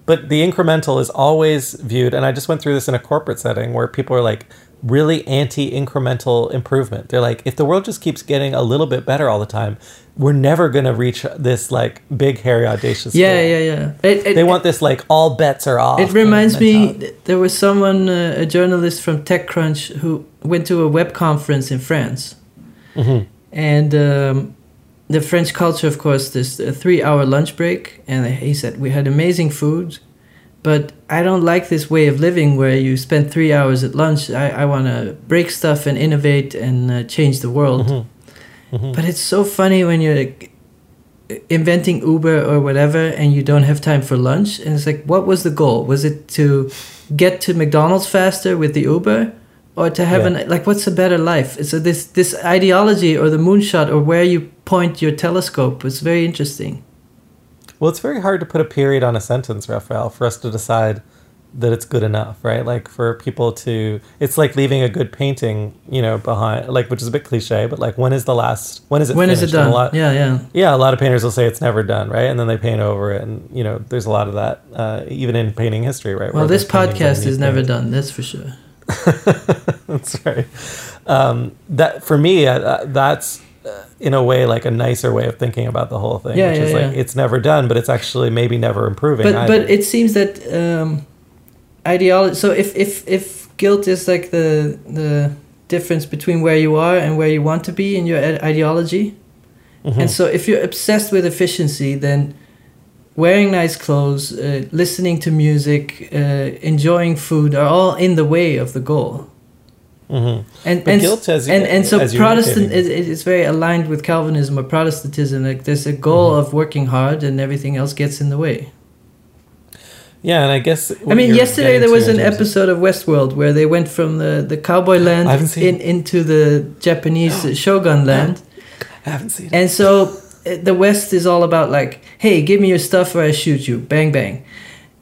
But the incremental is always viewed, and I just went through this in a corporate setting where people are like really anti incremental improvement. They're like, if the world just keeps getting a little bit better all the time, we're never going to reach this like big, hairy, audacious Yeah, goal. yeah, yeah. It, it, They want this like all bets are off. It reminds me, there was someone, uh, a journalist from TechCrunch, who went to a web conference in France. Mhm. And um, the French culture, of course, this three hour lunch break. And he said, We had amazing food, but I don't like this way of living where you spend three hours at lunch. I, I want to break stuff and innovate and uh, change the world. Mhm. Mhm. But it's so funny when you're like, inventing Uber or whatever and you don't have time for lunch. And it's like, what was the goal? Was it to get to McDonald's faster with the Uber? Or to have Yeah. an like what's a better life? So this this ideology or the moonshot or where you point your telescope was very interesting. Well, it's very hard to put a period on a sentence, Raphael, for us to decide that it's good enough, right? Like for people to, it's like leaving a good painting, you know, behind, like which is a bit cliche, but like when is the last? When is it? When is it done? A lot, yeah, yeah. yeah, a lot of painters will say it's never done, right? And then they paint over it, and you know, there's a lot of that, uh, even in painting history, right? Well, this podcast is never paint. done. That's for sure. that's right. Um, that for me, uh, that's uh, in a way like a nicer way of thinking about the whole thing, Yeah, which yeah, is like yeah. it's never done, but it's actually maybe never improving. But either. but it seems that um, ideology. So if if if guilt is like the the difference between where you are and where you want to be in your ide- ideology, Mhm. and so if you're obsessed with efficiency, then wearing nice clothes, uh, listening to music, uh, enjoying food are all in the way of the goal. Mhm. And and guilt, as you- and, and so Protestant is is very aligned with Calvinism or Protestantism. Like there's a goal Mm-hmm. of working hard, and everything else gets in the way. yeah, and I guess I mean, yesterday there was an episode. of Westworld where they went from the, the cowboy land seen in, into the Japanese shogun land. I haven't seen it. And so uh, the West is all about like, hey, give me your stuff or I shoot you, bang bang.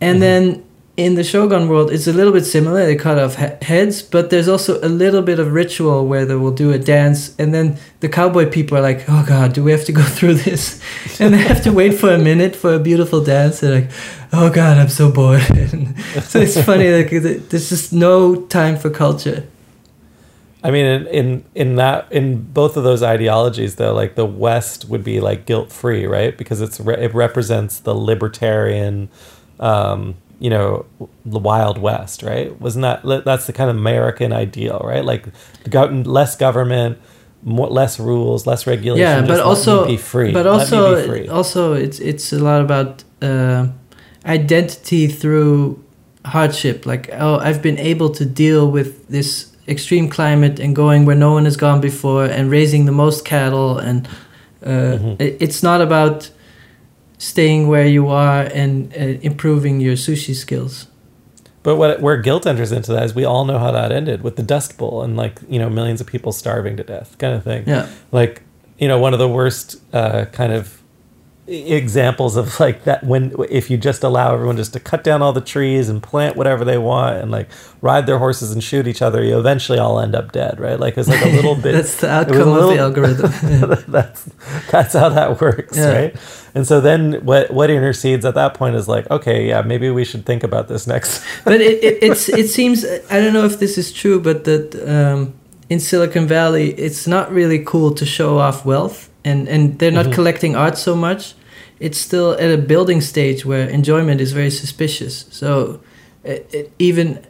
And Mhm. then in the shogun world, it's a little bit similar. They cut off he- heads, but there's also a little bit of ritual where they will do a dance, and then the cowboy people are like, oh god, do we have to go through this? And they have to wait for a minute for a beautiful dance. They're like, oh god, I'm so bored. so it's funny, like there's just no time for culture. I mean, in, in in that in both of those ideologies, though, like the West would be like guilt free, right? Because it's re- it represents the libertarian, um, you know, the Wild West, right? Wasn't that that's the kind of American ideal, right? Like less government, more, less rules, less regulation. yeah but also be free. but also free. also it's it's a lot about uh, identity through hardship like oh i've been able to deal with this extreme climate and going where no one has gone before and raising the most cattle and uh, Mhm. it- it's not about staying where you are and uh, improving your sushi skills But what where guilt enters into that is we all know how that ended with the Dust Bowl and like you know millions of people starving to death, kind of thing. yeah like you know one of the worst uh, kind of examples of like that when if you just allow everyone just to cut down all the trees and plant whatever they want and like ride their horses and shoot each other you eventually all end up dead right like it's like a little bit that's the it was a outcome of little- the algorithm Yeah. that's that's how that works Yeah. right and so then what what intercedes at that point is like okay yeah maybe we should think about this next but it, it it's it seems I don't know if this is true, but that um, in Silicon Valley, it's not really cool to show off wealth, and and they're not Mhm. collecting art so much. It's still at a building stage where enjoyment is very suspicious. So it, it, even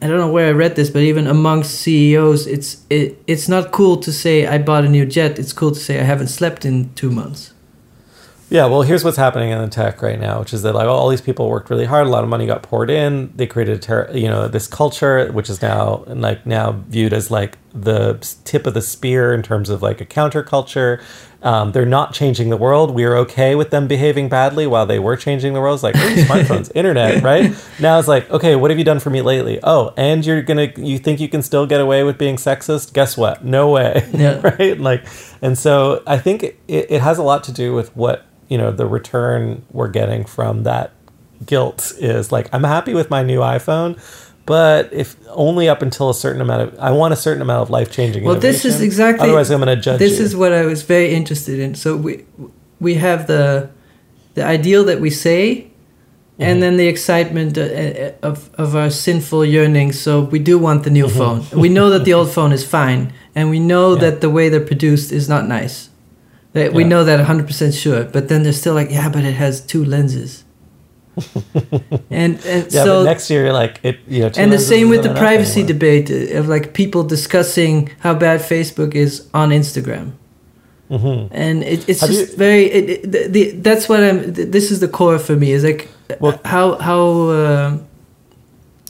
I don't know where I read this, but even amongst CEOs, it's it, it's not cool to say I bought a new jet. It's cool to say I haven't slept in two months. Yeah, well, here's what's happening in tech right now, which is that like all these people worked really hard, a lot of money got poured in. They created a ter- you know this culture, which is now like now viewed as like the tip of the spear in terms of like a counterculture. Um, they're not changing the world. We are okay with them behaving badly while they were changing the world. It's like oh, smartphones, internet, right? Now it's like okay, what have you done for me lately? Oh, and you're gonna you think you can still get away with being sexist? Guess what? No way, Yeah. right? Like, and so I think it, it has a lot to do with what you know the return we're getting from that guilt is like i'm happy with my new iphone but if only up until a certain amount of i want a certain amount of life changing Well, this is exactly- otherwise i'm going to judge this you. is what I was very interested in. So we we have the the ideal that we say, Mhm. and then the excitement uh, uh, of of our sinful yearnings. So we do want the new Mhm. phone. We know that the old phone is fine, and we know Yeah. that the way they're produced is not nice. That we Yeah. know that 100% sure, but then they're still like, yeah, but it has two lenses. And and yeah so next year like it you know and the same with the privacy anymore. debate uh, of like people discussing how bad Facebook is on Instagram Mhm. and it, it's Have just you- very it, it, the, the, that's what i'm th- this is the core for me is like Well- how how um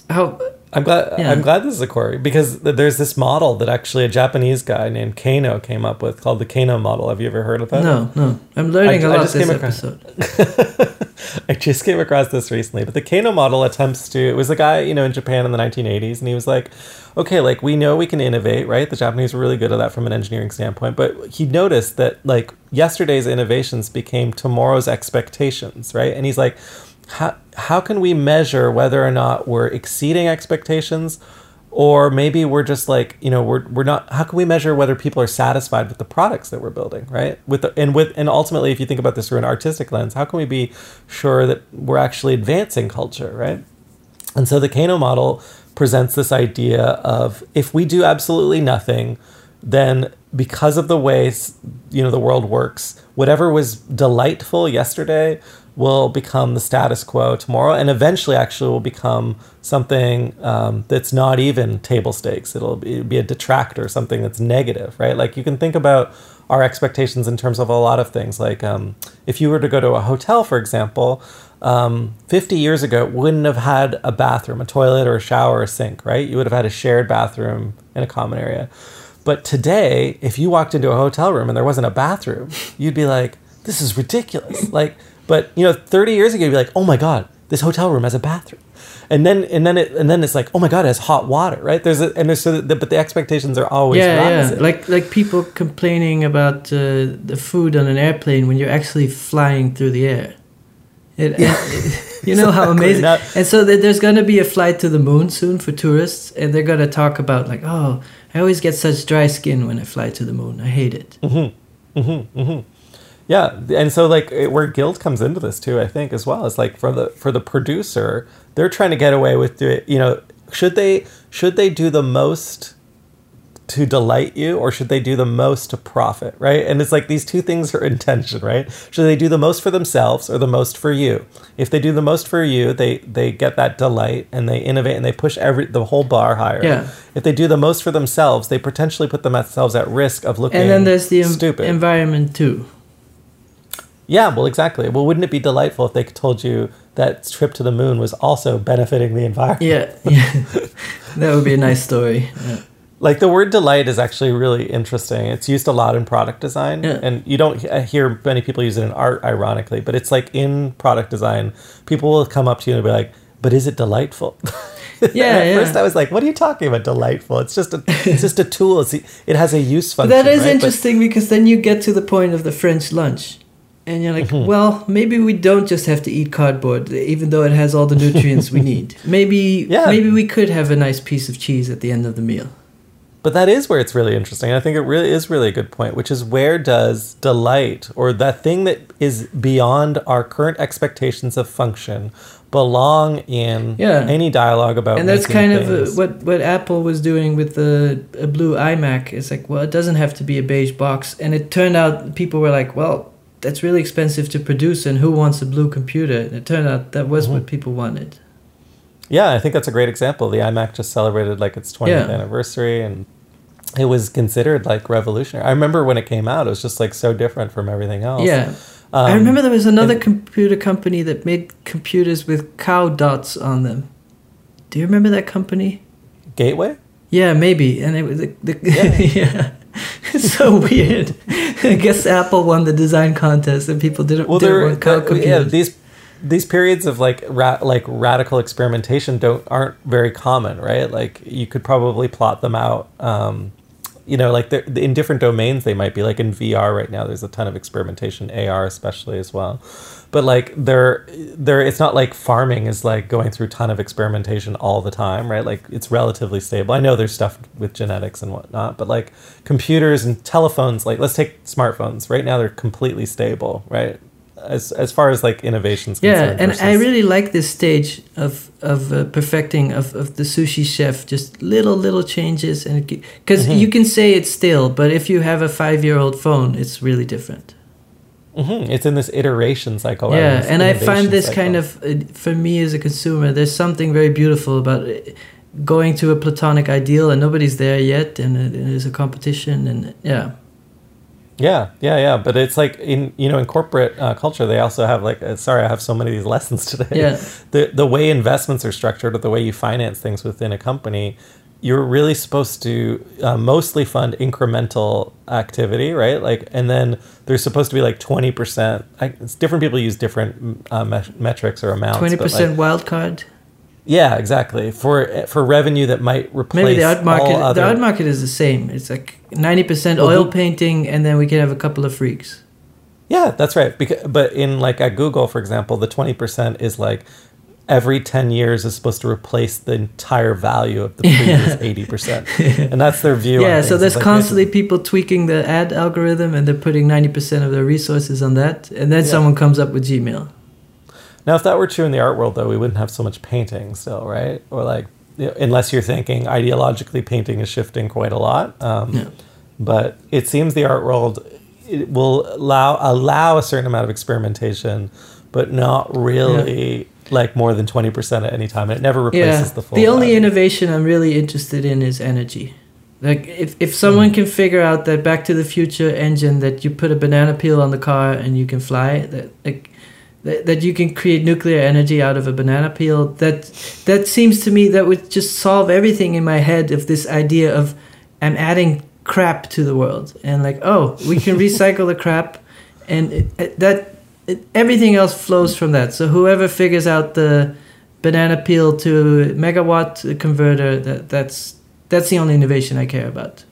how I'm glad. Yeah. I'm glad this is a query because there's this model that actually a Japanese guy named Kano came up with called the Kano model. Have you ever heard of that? no no i'm learning I- a I lot just this came across- episode I just came across this recently, but the Kano model attempts to. It was a guy, you know, in Japan in the 1980s, and he was like, "Okay, like we know we can innovate, right? The Japanese were really good at that from an engineering standpoint, but he noticed that like yesterday's innovations became tomorrow's expectations, right? And he's like." How how can we measure whether or not we're exceeding expectations? Or maybe we're just like you know we're, we're not how can we measure whether people are satisfied with the products that we're building right? With the, and with and ultimately if you think about this through an artistic lens how can we be sure that we're actually advancing culture right? And so the kano model presents this idea of if we do absolutely nothing then because of the ways you know the world works whatever was delightful yesterday will become the status quo tomorrow and eventually actually will become something um, that's not even table stakes. It'll be, a detractor something that's negative right? Like you can think about our expectations in terms of a lot of things. Like um, if you were to go to a hotel for example um, 50 years ago it wouldn't have had a bathroom a toilet or a shower or a sink right? You would have had a shared bathroom in a common area. But today if you walked into a hotel room and there wasn't a bathroom you'd be like this is ridiculous. Like but you know, 30 years ago, you'd be like, oh my god, this hotel room has a bathroom, and then and then it and then it's like, oh my god, it has hot water, right? There's a, and there's so the, but the expectations are always yeah, yeah. Like like people complaining about uh, the food on an airplane when you're actually flying through the air. It, yeah. it, you know how amazing. and so there's going to be a flight to the moon soon for tourists, and they're going to talk about like, oh, I always get such dry skin when I fly to the moon. I hate it. Mm-hmm. Mm-hmm. Mm-hmm. Yeah, and so like where guilt comes into this too, I think as well is like for the for the producer, they're trying to get away with it. You know, should they should they do the most to delight you or should they do the most to profit, right? And it's like these two things are in tension, right? Should they do the most for themselves or the most for you? If they do the most for you, they they get that delight and they innovate and they push every the whole bar higher. Yeah. If they do the most for themselves, they potentially put themselves at risk of looking And then there's the stupid. environment too yeah, well, exactly. Well, wouldn't it be delightful if they told you that trip to the moon was also benefiting the environment? Yeah, yeah. that would be a nice story. Yeah. Like the word delight is actually really interesting. It's used a lot in product design, yeah. and you don't uh, hear many people use it in art, ironically. But it's like in product design, people will come up to you and be like, "But is it delightful?" Yeah. at yeah. first, I was like, "What are you talking about? Delightful? It's just a, it's just a tool. It's, it has a use function." But that is right? interesting but, because then you get to the point of the French lunch and you're like, mm-hmm. well, maybe we don't just have to eat cardboard, even though it has all the nutrients we need. Maybe, yeah. maybe we could have a nice piece of cheese at the end of the meal. But that is where it's really interesting. I think it really is really a good point, which is where does delight or that thing that is beyond our current expectations of function belong in yeah. any dialogue about and that's kind things. of what what apple was doing with the a blue imac it's like well it doesn't have to be a beige box and it turned out people were like well that's really expensive to produce and who wants a blue computer? And it turned out that was mm-hmm. what people wanted. Yeah i think that's a great example. The imac just celebrated like its 20th yeah. anniversary and it was considered like revolutionary. I remember when it came out it was just like so different from everything else. Yeah. Um, i remember there was another and, computer company that made computers with cow dots on them. Do you remember that company? Gateway? Yeah maybe. And it was the, the yeah. yeah so weird. I guess Apple won the design contest and people didn't, well, didn't want uh, Yeah, these these periods of like ra- like radical experimentation don't aren't very common, right? Like you could probably plot them out. Um, you know, like they're in different domains. They might be like in VR right now. There's a ton of experimentation, AR especially as well but like they're they're it's not like farming is like going through a ton of experimentation all the time right? Like it's relatively stable. I know there's stuff with genetics and whatnot but like computers and telephones like let's take smartphones. Right now they're completely stable right? As as far as like innovations yeah and versus... i really like this stage of of uh, perfecting of, of the sushi chef just little little changes and because mm-hmm. you can say it's still but if you have a five year old phone it's really different Mm-hmm. It's in this iteration cycle. Yeah, and I find this cycle. kind of, uh, for me as a consumer, there's something very beautiful about uh, going to a platonic ideal and nobody's there yet, and there's a competition, and yeah. Yeah, yeah, yeah. But it's like in you know in corporate uh, culture, they also have like uh, sorry, I have so many of these lessons today. Yeah. The the way investments are structured, or the way you finance things within a company, you're really supposed to uh, mostly fund incremental activity, right? Like, and then there's supposed to be like 20%. I, different people use different uh, me- metrics or amounts. 20% like, wild card? Yeah, exactly. For for revenue that might replace Maybe the art market. Other... The art market is the same. It's like 90% well, oil painting, and then we can have a couple of freaks. Yeah, that's right. Because, but in like at Google, for example, the twenty percent is like every ten years is supposed to replace the entire value of the previous eighty percent, and that's their view. yeah, so there's It's like, constantly people tweaking the ad algorithm and they're putting 90% of their resources on that. And then Yeah. someone comes up with Gmail. Now, if that were true in the art world, though, we wouldn't have so much painting still, right? Or like, unless you're thinking ideologically, painting is shifting quite a lot. Um, Yeah. But it seems the art world it will allow allow a certain amount of experimentation, but not really like more than twenty percent at any time. And it never replaces yeah. the full. the only value. innovation I'm really interested in is energy. Like if, if someone hmm. can figure out that Back to the Future engine that you put a banana peel on the car and you can fly that like that, that you can create nuclear energy out of a banana peel that that seems to me that would just solve everything in my head of this idea of I'm adding crap to the world and like oh we can recycle the crap and it, it- that it, everything else flows from that so whoever figures out the banana peel to megawatt converter that that's that's the only innovation I care about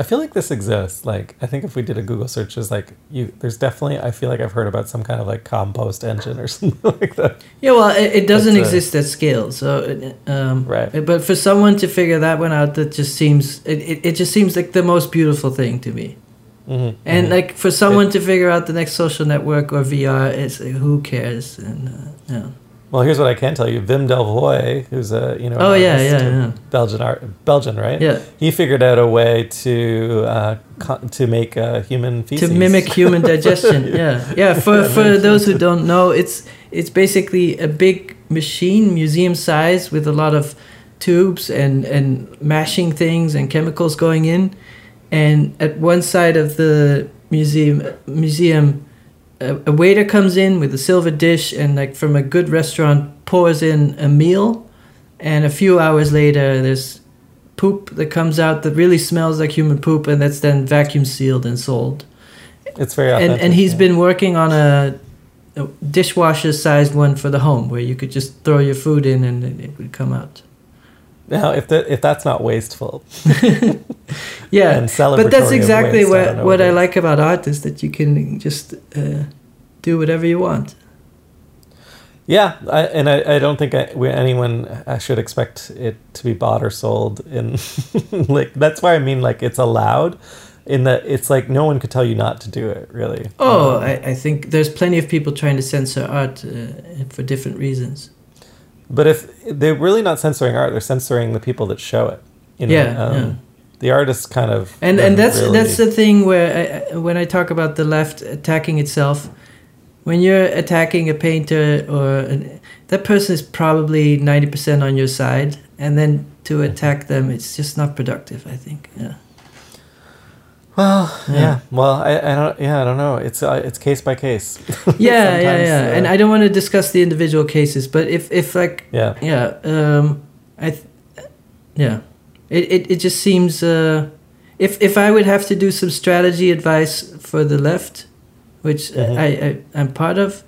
I feel like this exists. Like, I think if we did a Google search, there's like you. There's definitely. I feel like I've heard about some kind of like compost engine or something like that. yeah well it, it doesn't That's, uh, exist at scale so um, Right. but for someone to figure that one out that just seems it, it, it just seems like the most beautiful thing to me hmm and like for someone to figure out the next social network or VR it's who cares and uh, yeah Well, here's what I can tell you: Wim Delvoye, who's a you know Oh, yeah, yeah, yeah. Belgian art, Belgian, right? yeah He figured out a way to uh, co- to make uh, human feces to mimic human digestion. yeah, yeah. For Yeah, for those who don't know, it's it's basically a big machine, museum size, with a lot of tubes and and mashing things and chemicals going in. And at one side of the museum museum, a, a waiter comes in with a silver dish and like from a good restaurant pours in a meal. And a few hours later, there's poop that comes out that really smells like human poop, and that's then vacuum sealed and sold It's very and and he's yeah. been working on a, a dishwasher sized one for the home where you could just throw your food in and it would come out. now if that if that's not wasteful Yeah, and celebratory but that's exactly waste, I what what what I like about art is that you can just uh, do whatever you want. Yeah, I, and I, I don't think I, we, anyone should expect it to be bought or sold. In like that's why I mean like it's allowed, in that it's like no one could tell you not to do it. Really. Oh, Um, I, I think there's plenty of people trying to censor art uh, for different reasons. but if they're really not censoring art, they're censoring the people that show it. You know, Yeah, um, yeah. The artist kind of and and that's really- that's the thing where I, when I talk about the left attacking itself, when you're attacking a painter or an, that person is probably ninety percent on your side, and then to attack them, it's just not productive. I think. Yeah. Well, yeah. Yeah. Well, I, I don't. Yeah, I don't know. It's uh, it's case by case. Yeah, yeah, yeah. uh, and I don't want to discuss the individual cases, but if if like Yeah. yeah, um, I, th- yeah, it, it it just seems uh, if if I would have to do some strategy advice for the left, which uh Mhm. I, I I'm part of,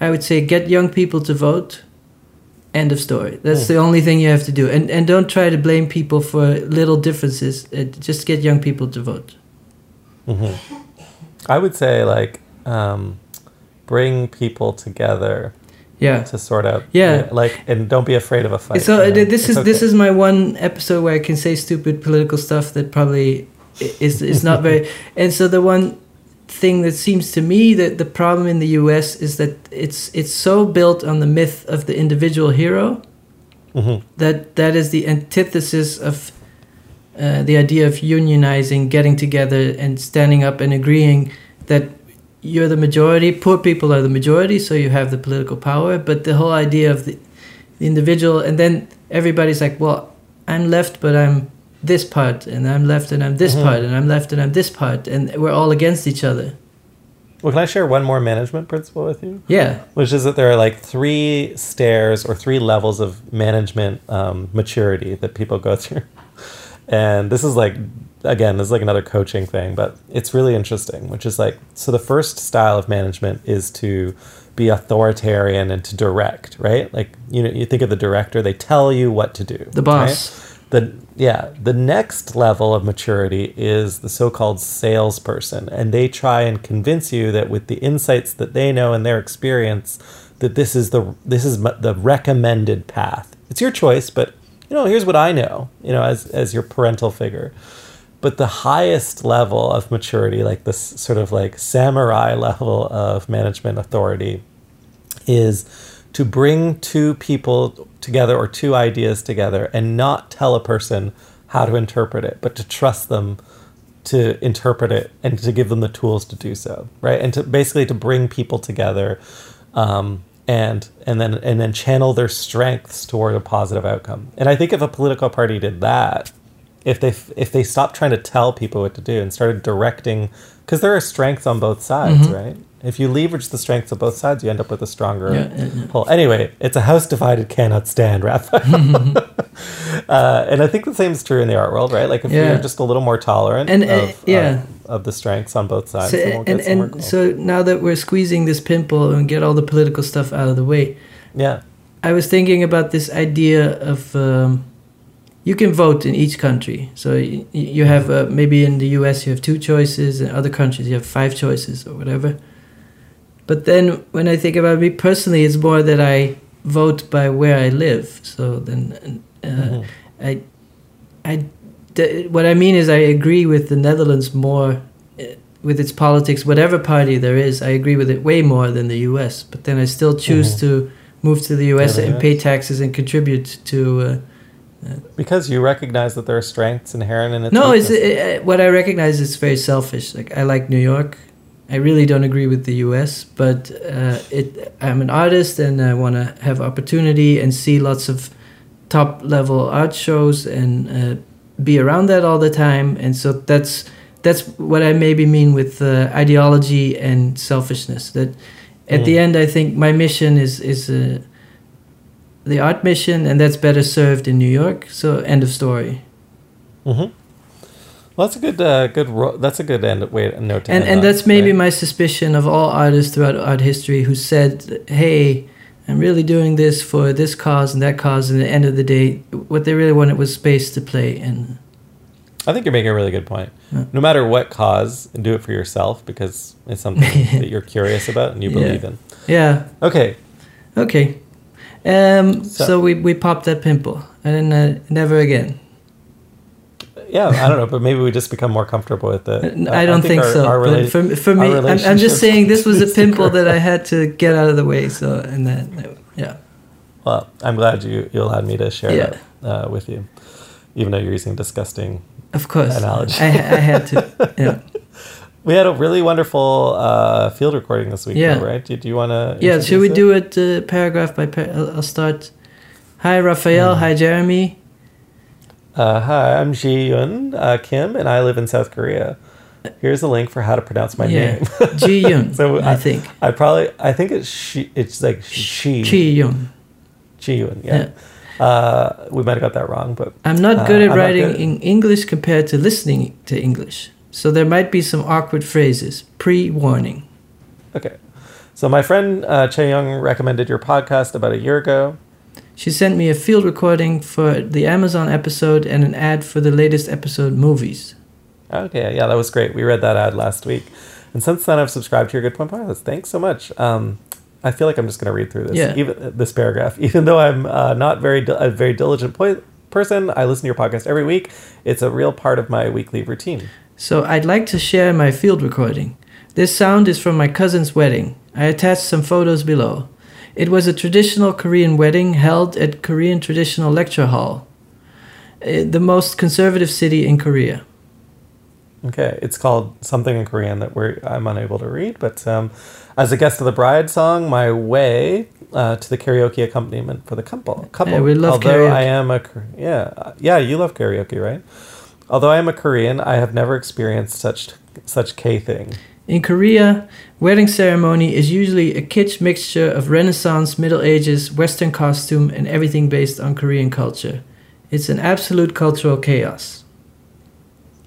I would say get young people to vote. End of story. That's Mm. the only thing you have to do, and and don't try to blame people for little differences. Uh, just get young people to vote. hmm I would say like um, bring people together Yeah. to sort out. Yeah. Like, and don't be afraid of a fight. so you uh, know? this is this is my one episode where I can say stupid political stuff that probably is is not very. And so the one thing that seems to me that the problem in the U.S. is that it's it's so built on the myth of the individual hero Mhm. that that is the antithesis of uh, the idea of unionizing, getting together, and standing up and agreeing that you're the majority. Poor people are the majority, so you have the political power. But the whole idea of the, the individual, and then everybody's like, "Well, I'm left, but I'm this part, and I'm left, and I'm this Mhm. part, and I'm left, and I'm this part, and we're all against each other." Well, can I share one more management principle with you? Yeah, Which is that there are like three stairs or three levels of management um, maturity that people go through. And this is like, again, this is like another coaching thing, but it's really interesting, which is like, so the first style of management is to be authoritarian and to direct, right? Like, you know, you think of the director, they tell you what to do. the right? boss. the yeah the next level of maturity is the so-called salesperson and they try and convince you that with the insights that they know and their experience that this is the this is the recommended path it's your choice but you know here's what i know you know as as your parental figure but the highest level of maturity like this sort of like samurai level of management authority is to bring two people together or two ideas together and not tell a person how to interpret it, but to trust them to interpret it and to give them the tools to do so, right? And to basically to bring people together, um, and and then and then channel their strengths toward a positive outcome. And I think if a political party did that, if they if they stopped trying to tell people what to do and started directing, because there are strengths on both sides, Mhm. right? If you leverage the strengths of both sides, you end up with a stronger Yeah, yeah, whole. Anyway, it's a house divided cannot stand, Raphael. uh, and I think the same is true in the art world, right? Like if Yeah. you're just a little more tolerant And, of, yeah. of, of the strengths on both sides, So, we'll and and cool. so now that we're squeezing this pimple and get all the political stuff out of the way, yeah, I was thinking about this idea of um, you can vote in each country. So you, you have uh, maybe in the U.S. you have two choices, in other countries you have five choices or whatever. But then when I think about me personally, it's more that I vote by where I live. So then uh, Mhm. I, I, what I mean is I agree with the Netherlands more uh, with its politics, whatever party there is. I agree with it way more than the U.S. But then I still choose Mhm. to move to the U.S. the and pay taxes and contribute to. Uh, because you recognize that there are strengths inherent in it. no, it's weaknesses. uh, what I recognize is very selfish. Like I like New York. I really don't agree with the U.S., but uh, it. I'm an artist and I want to have opportunity and see lots of top level art shows and uh, be around that all the time. And so that's that's what I maybe mean with uh, ideology and selfishness. That at the Mm. end, I think my mission is is uh, the art mission, and that's better served in New York. So end of story. Mhm. Well, that's a good, uh, good. Ro- that's a good end way note and and on, that's maybe right? my suspicion of all artists throughout art history who said, "Hey, I'm really doing this for this cause and that cause," and at the end of the day, what they really wanted was space to play. And I think you're making a really good point. Yeah. No matter what cause, do it for yourself because it's something that you're curious about and you Yeah. believe in. yeah, Okay, okay. Um, So- so, we we popped that pimple, and then uh, never again. yeah, I don't know, but maybe we just become more comfortable with it. Uh, I don't think, our- so. our but rela- for for me, I'm, I'm just saying this was a pimple that I had to get out of the way. So and then yeah, Well, I'm glad you you allowed me to share Yeah. that uh, with you, even though you're using disgusting. of course. Analogy. I, I had to. Yeah. We had a really wonderful uh, field recording this week, Yeah. though, right? Do, do you want to? Yeah, should we do it uh, paragraph by paragraph? I'll, start. Hi, Raphael. Hmm. Hi, Jeremy. Uh, hi, I'm Ji Yun uh, Kim, and I live in South Korea. Here's a link for how to pronounce my Yeah. name. Ji Yun, So, I I- think. I probably I think it's she. It's like she. Chi Yun. Ji Yun. Yeah. Uh, we might have got that wrong, but I'm not Uh, good at I'm writing good. in English compared to listening to English. So there might be some awkward phrases. Pre warning. okay. So my friend uh, Che Young recommended your podcast about a year ago. She sent me a field recording for the Amazon episode and an ad for the latest episode movies. Okay, yeah, that was great. We read that ad last week, and since then I've subscribed to your Good Point podcast. Thanks so much. Um, I feel like I'm just going to read through this, Yeah. even this paragraph, even though I'm uh, not very a very diligent po- person. I listen to your podcast every week. It's a real part of my weekly routine. So I'd like to share my field recording. This sound is from my cousin's wedding. I attached some photos below. It was a traditional Korean wedding held at Korean Traditional Lecture Hall, eh, the most conservative city in Korea. Okay, it's called something in Korean that we're I'm unable to read, but um, as a guest of the bride song, my way uh, to the karaoke accompaniment for the couple. Couple. Yeah, we love Although I am a yeah yeah you love karaoke right? Although I am a Korean, I have never experienced such such K thing. In Korea, wedding ceremony is usually a kitsch mixture of Renaissance, Middle Ages, Western costume, and everything based on Korean culture. It's an absolute cultural chaos.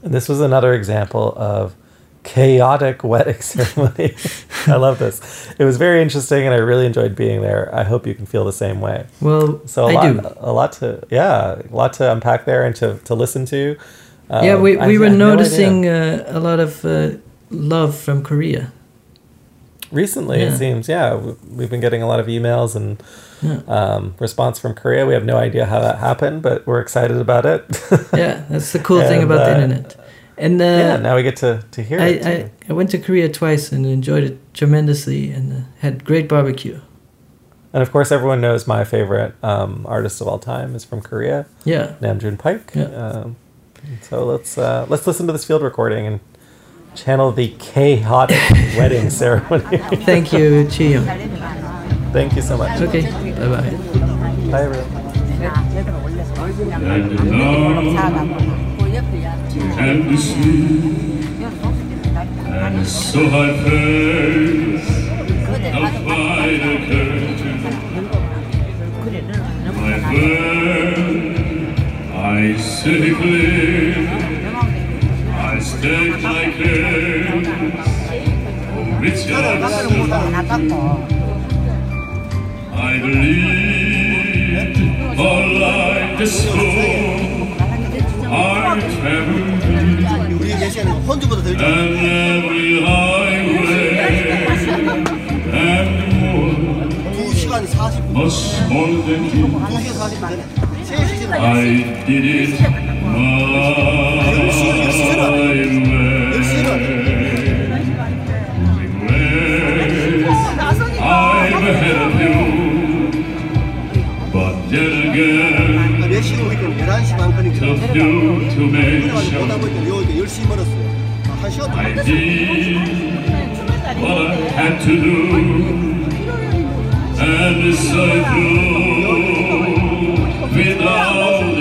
And this was another example of chaotic wedding ceremony. I love this. It was very interesting, and I really enjoyed being there. I hope you can feel the same way. Well, So a I lot, do. a lot to yeah, a lot to unpack there and to, to listen to. Yeah, Um, we, I we were had no noticing uh, a lot of uh, love from Korea. recently. Yeah. It seems yeah, we- we've been getting a lot of emails and Yeah. um, response from Korea. We have no idea how that happened, but we're excited about it. Yeah, that's the cool thing And, about the uh, internet. And uh, yeah, now we get to to hear I, it. I, I went to Korea twice and enjoyed it tremendously and uh, had great barbecue. and of course, everyone knows my favorite um, artist of all time is from Korea, Yeah. Nam June Paik. Yeah. So let's uh, let's listen to this field recording and channel the chaotic wedding ceremony. Thank you, Chi Thank you so much. Okay, bye bye. Bye, everyone. and the sea and so I face the final curtain my bird I sit clear I stay like this oh it's I believed all like the storm I traveled 우리 예시는 혼주보다 더 일찍 and every highway much more than you 2시간 40분 전에 3시 지나 I did it my way I'm ahead of you but then again 몇 시간 오니까 11시 반 거니까 took you to make 그래가지고 오다 sure 보니까 요 10시 멀었어요 아, 한 시간 I 동안 did what I had to do, And so true Without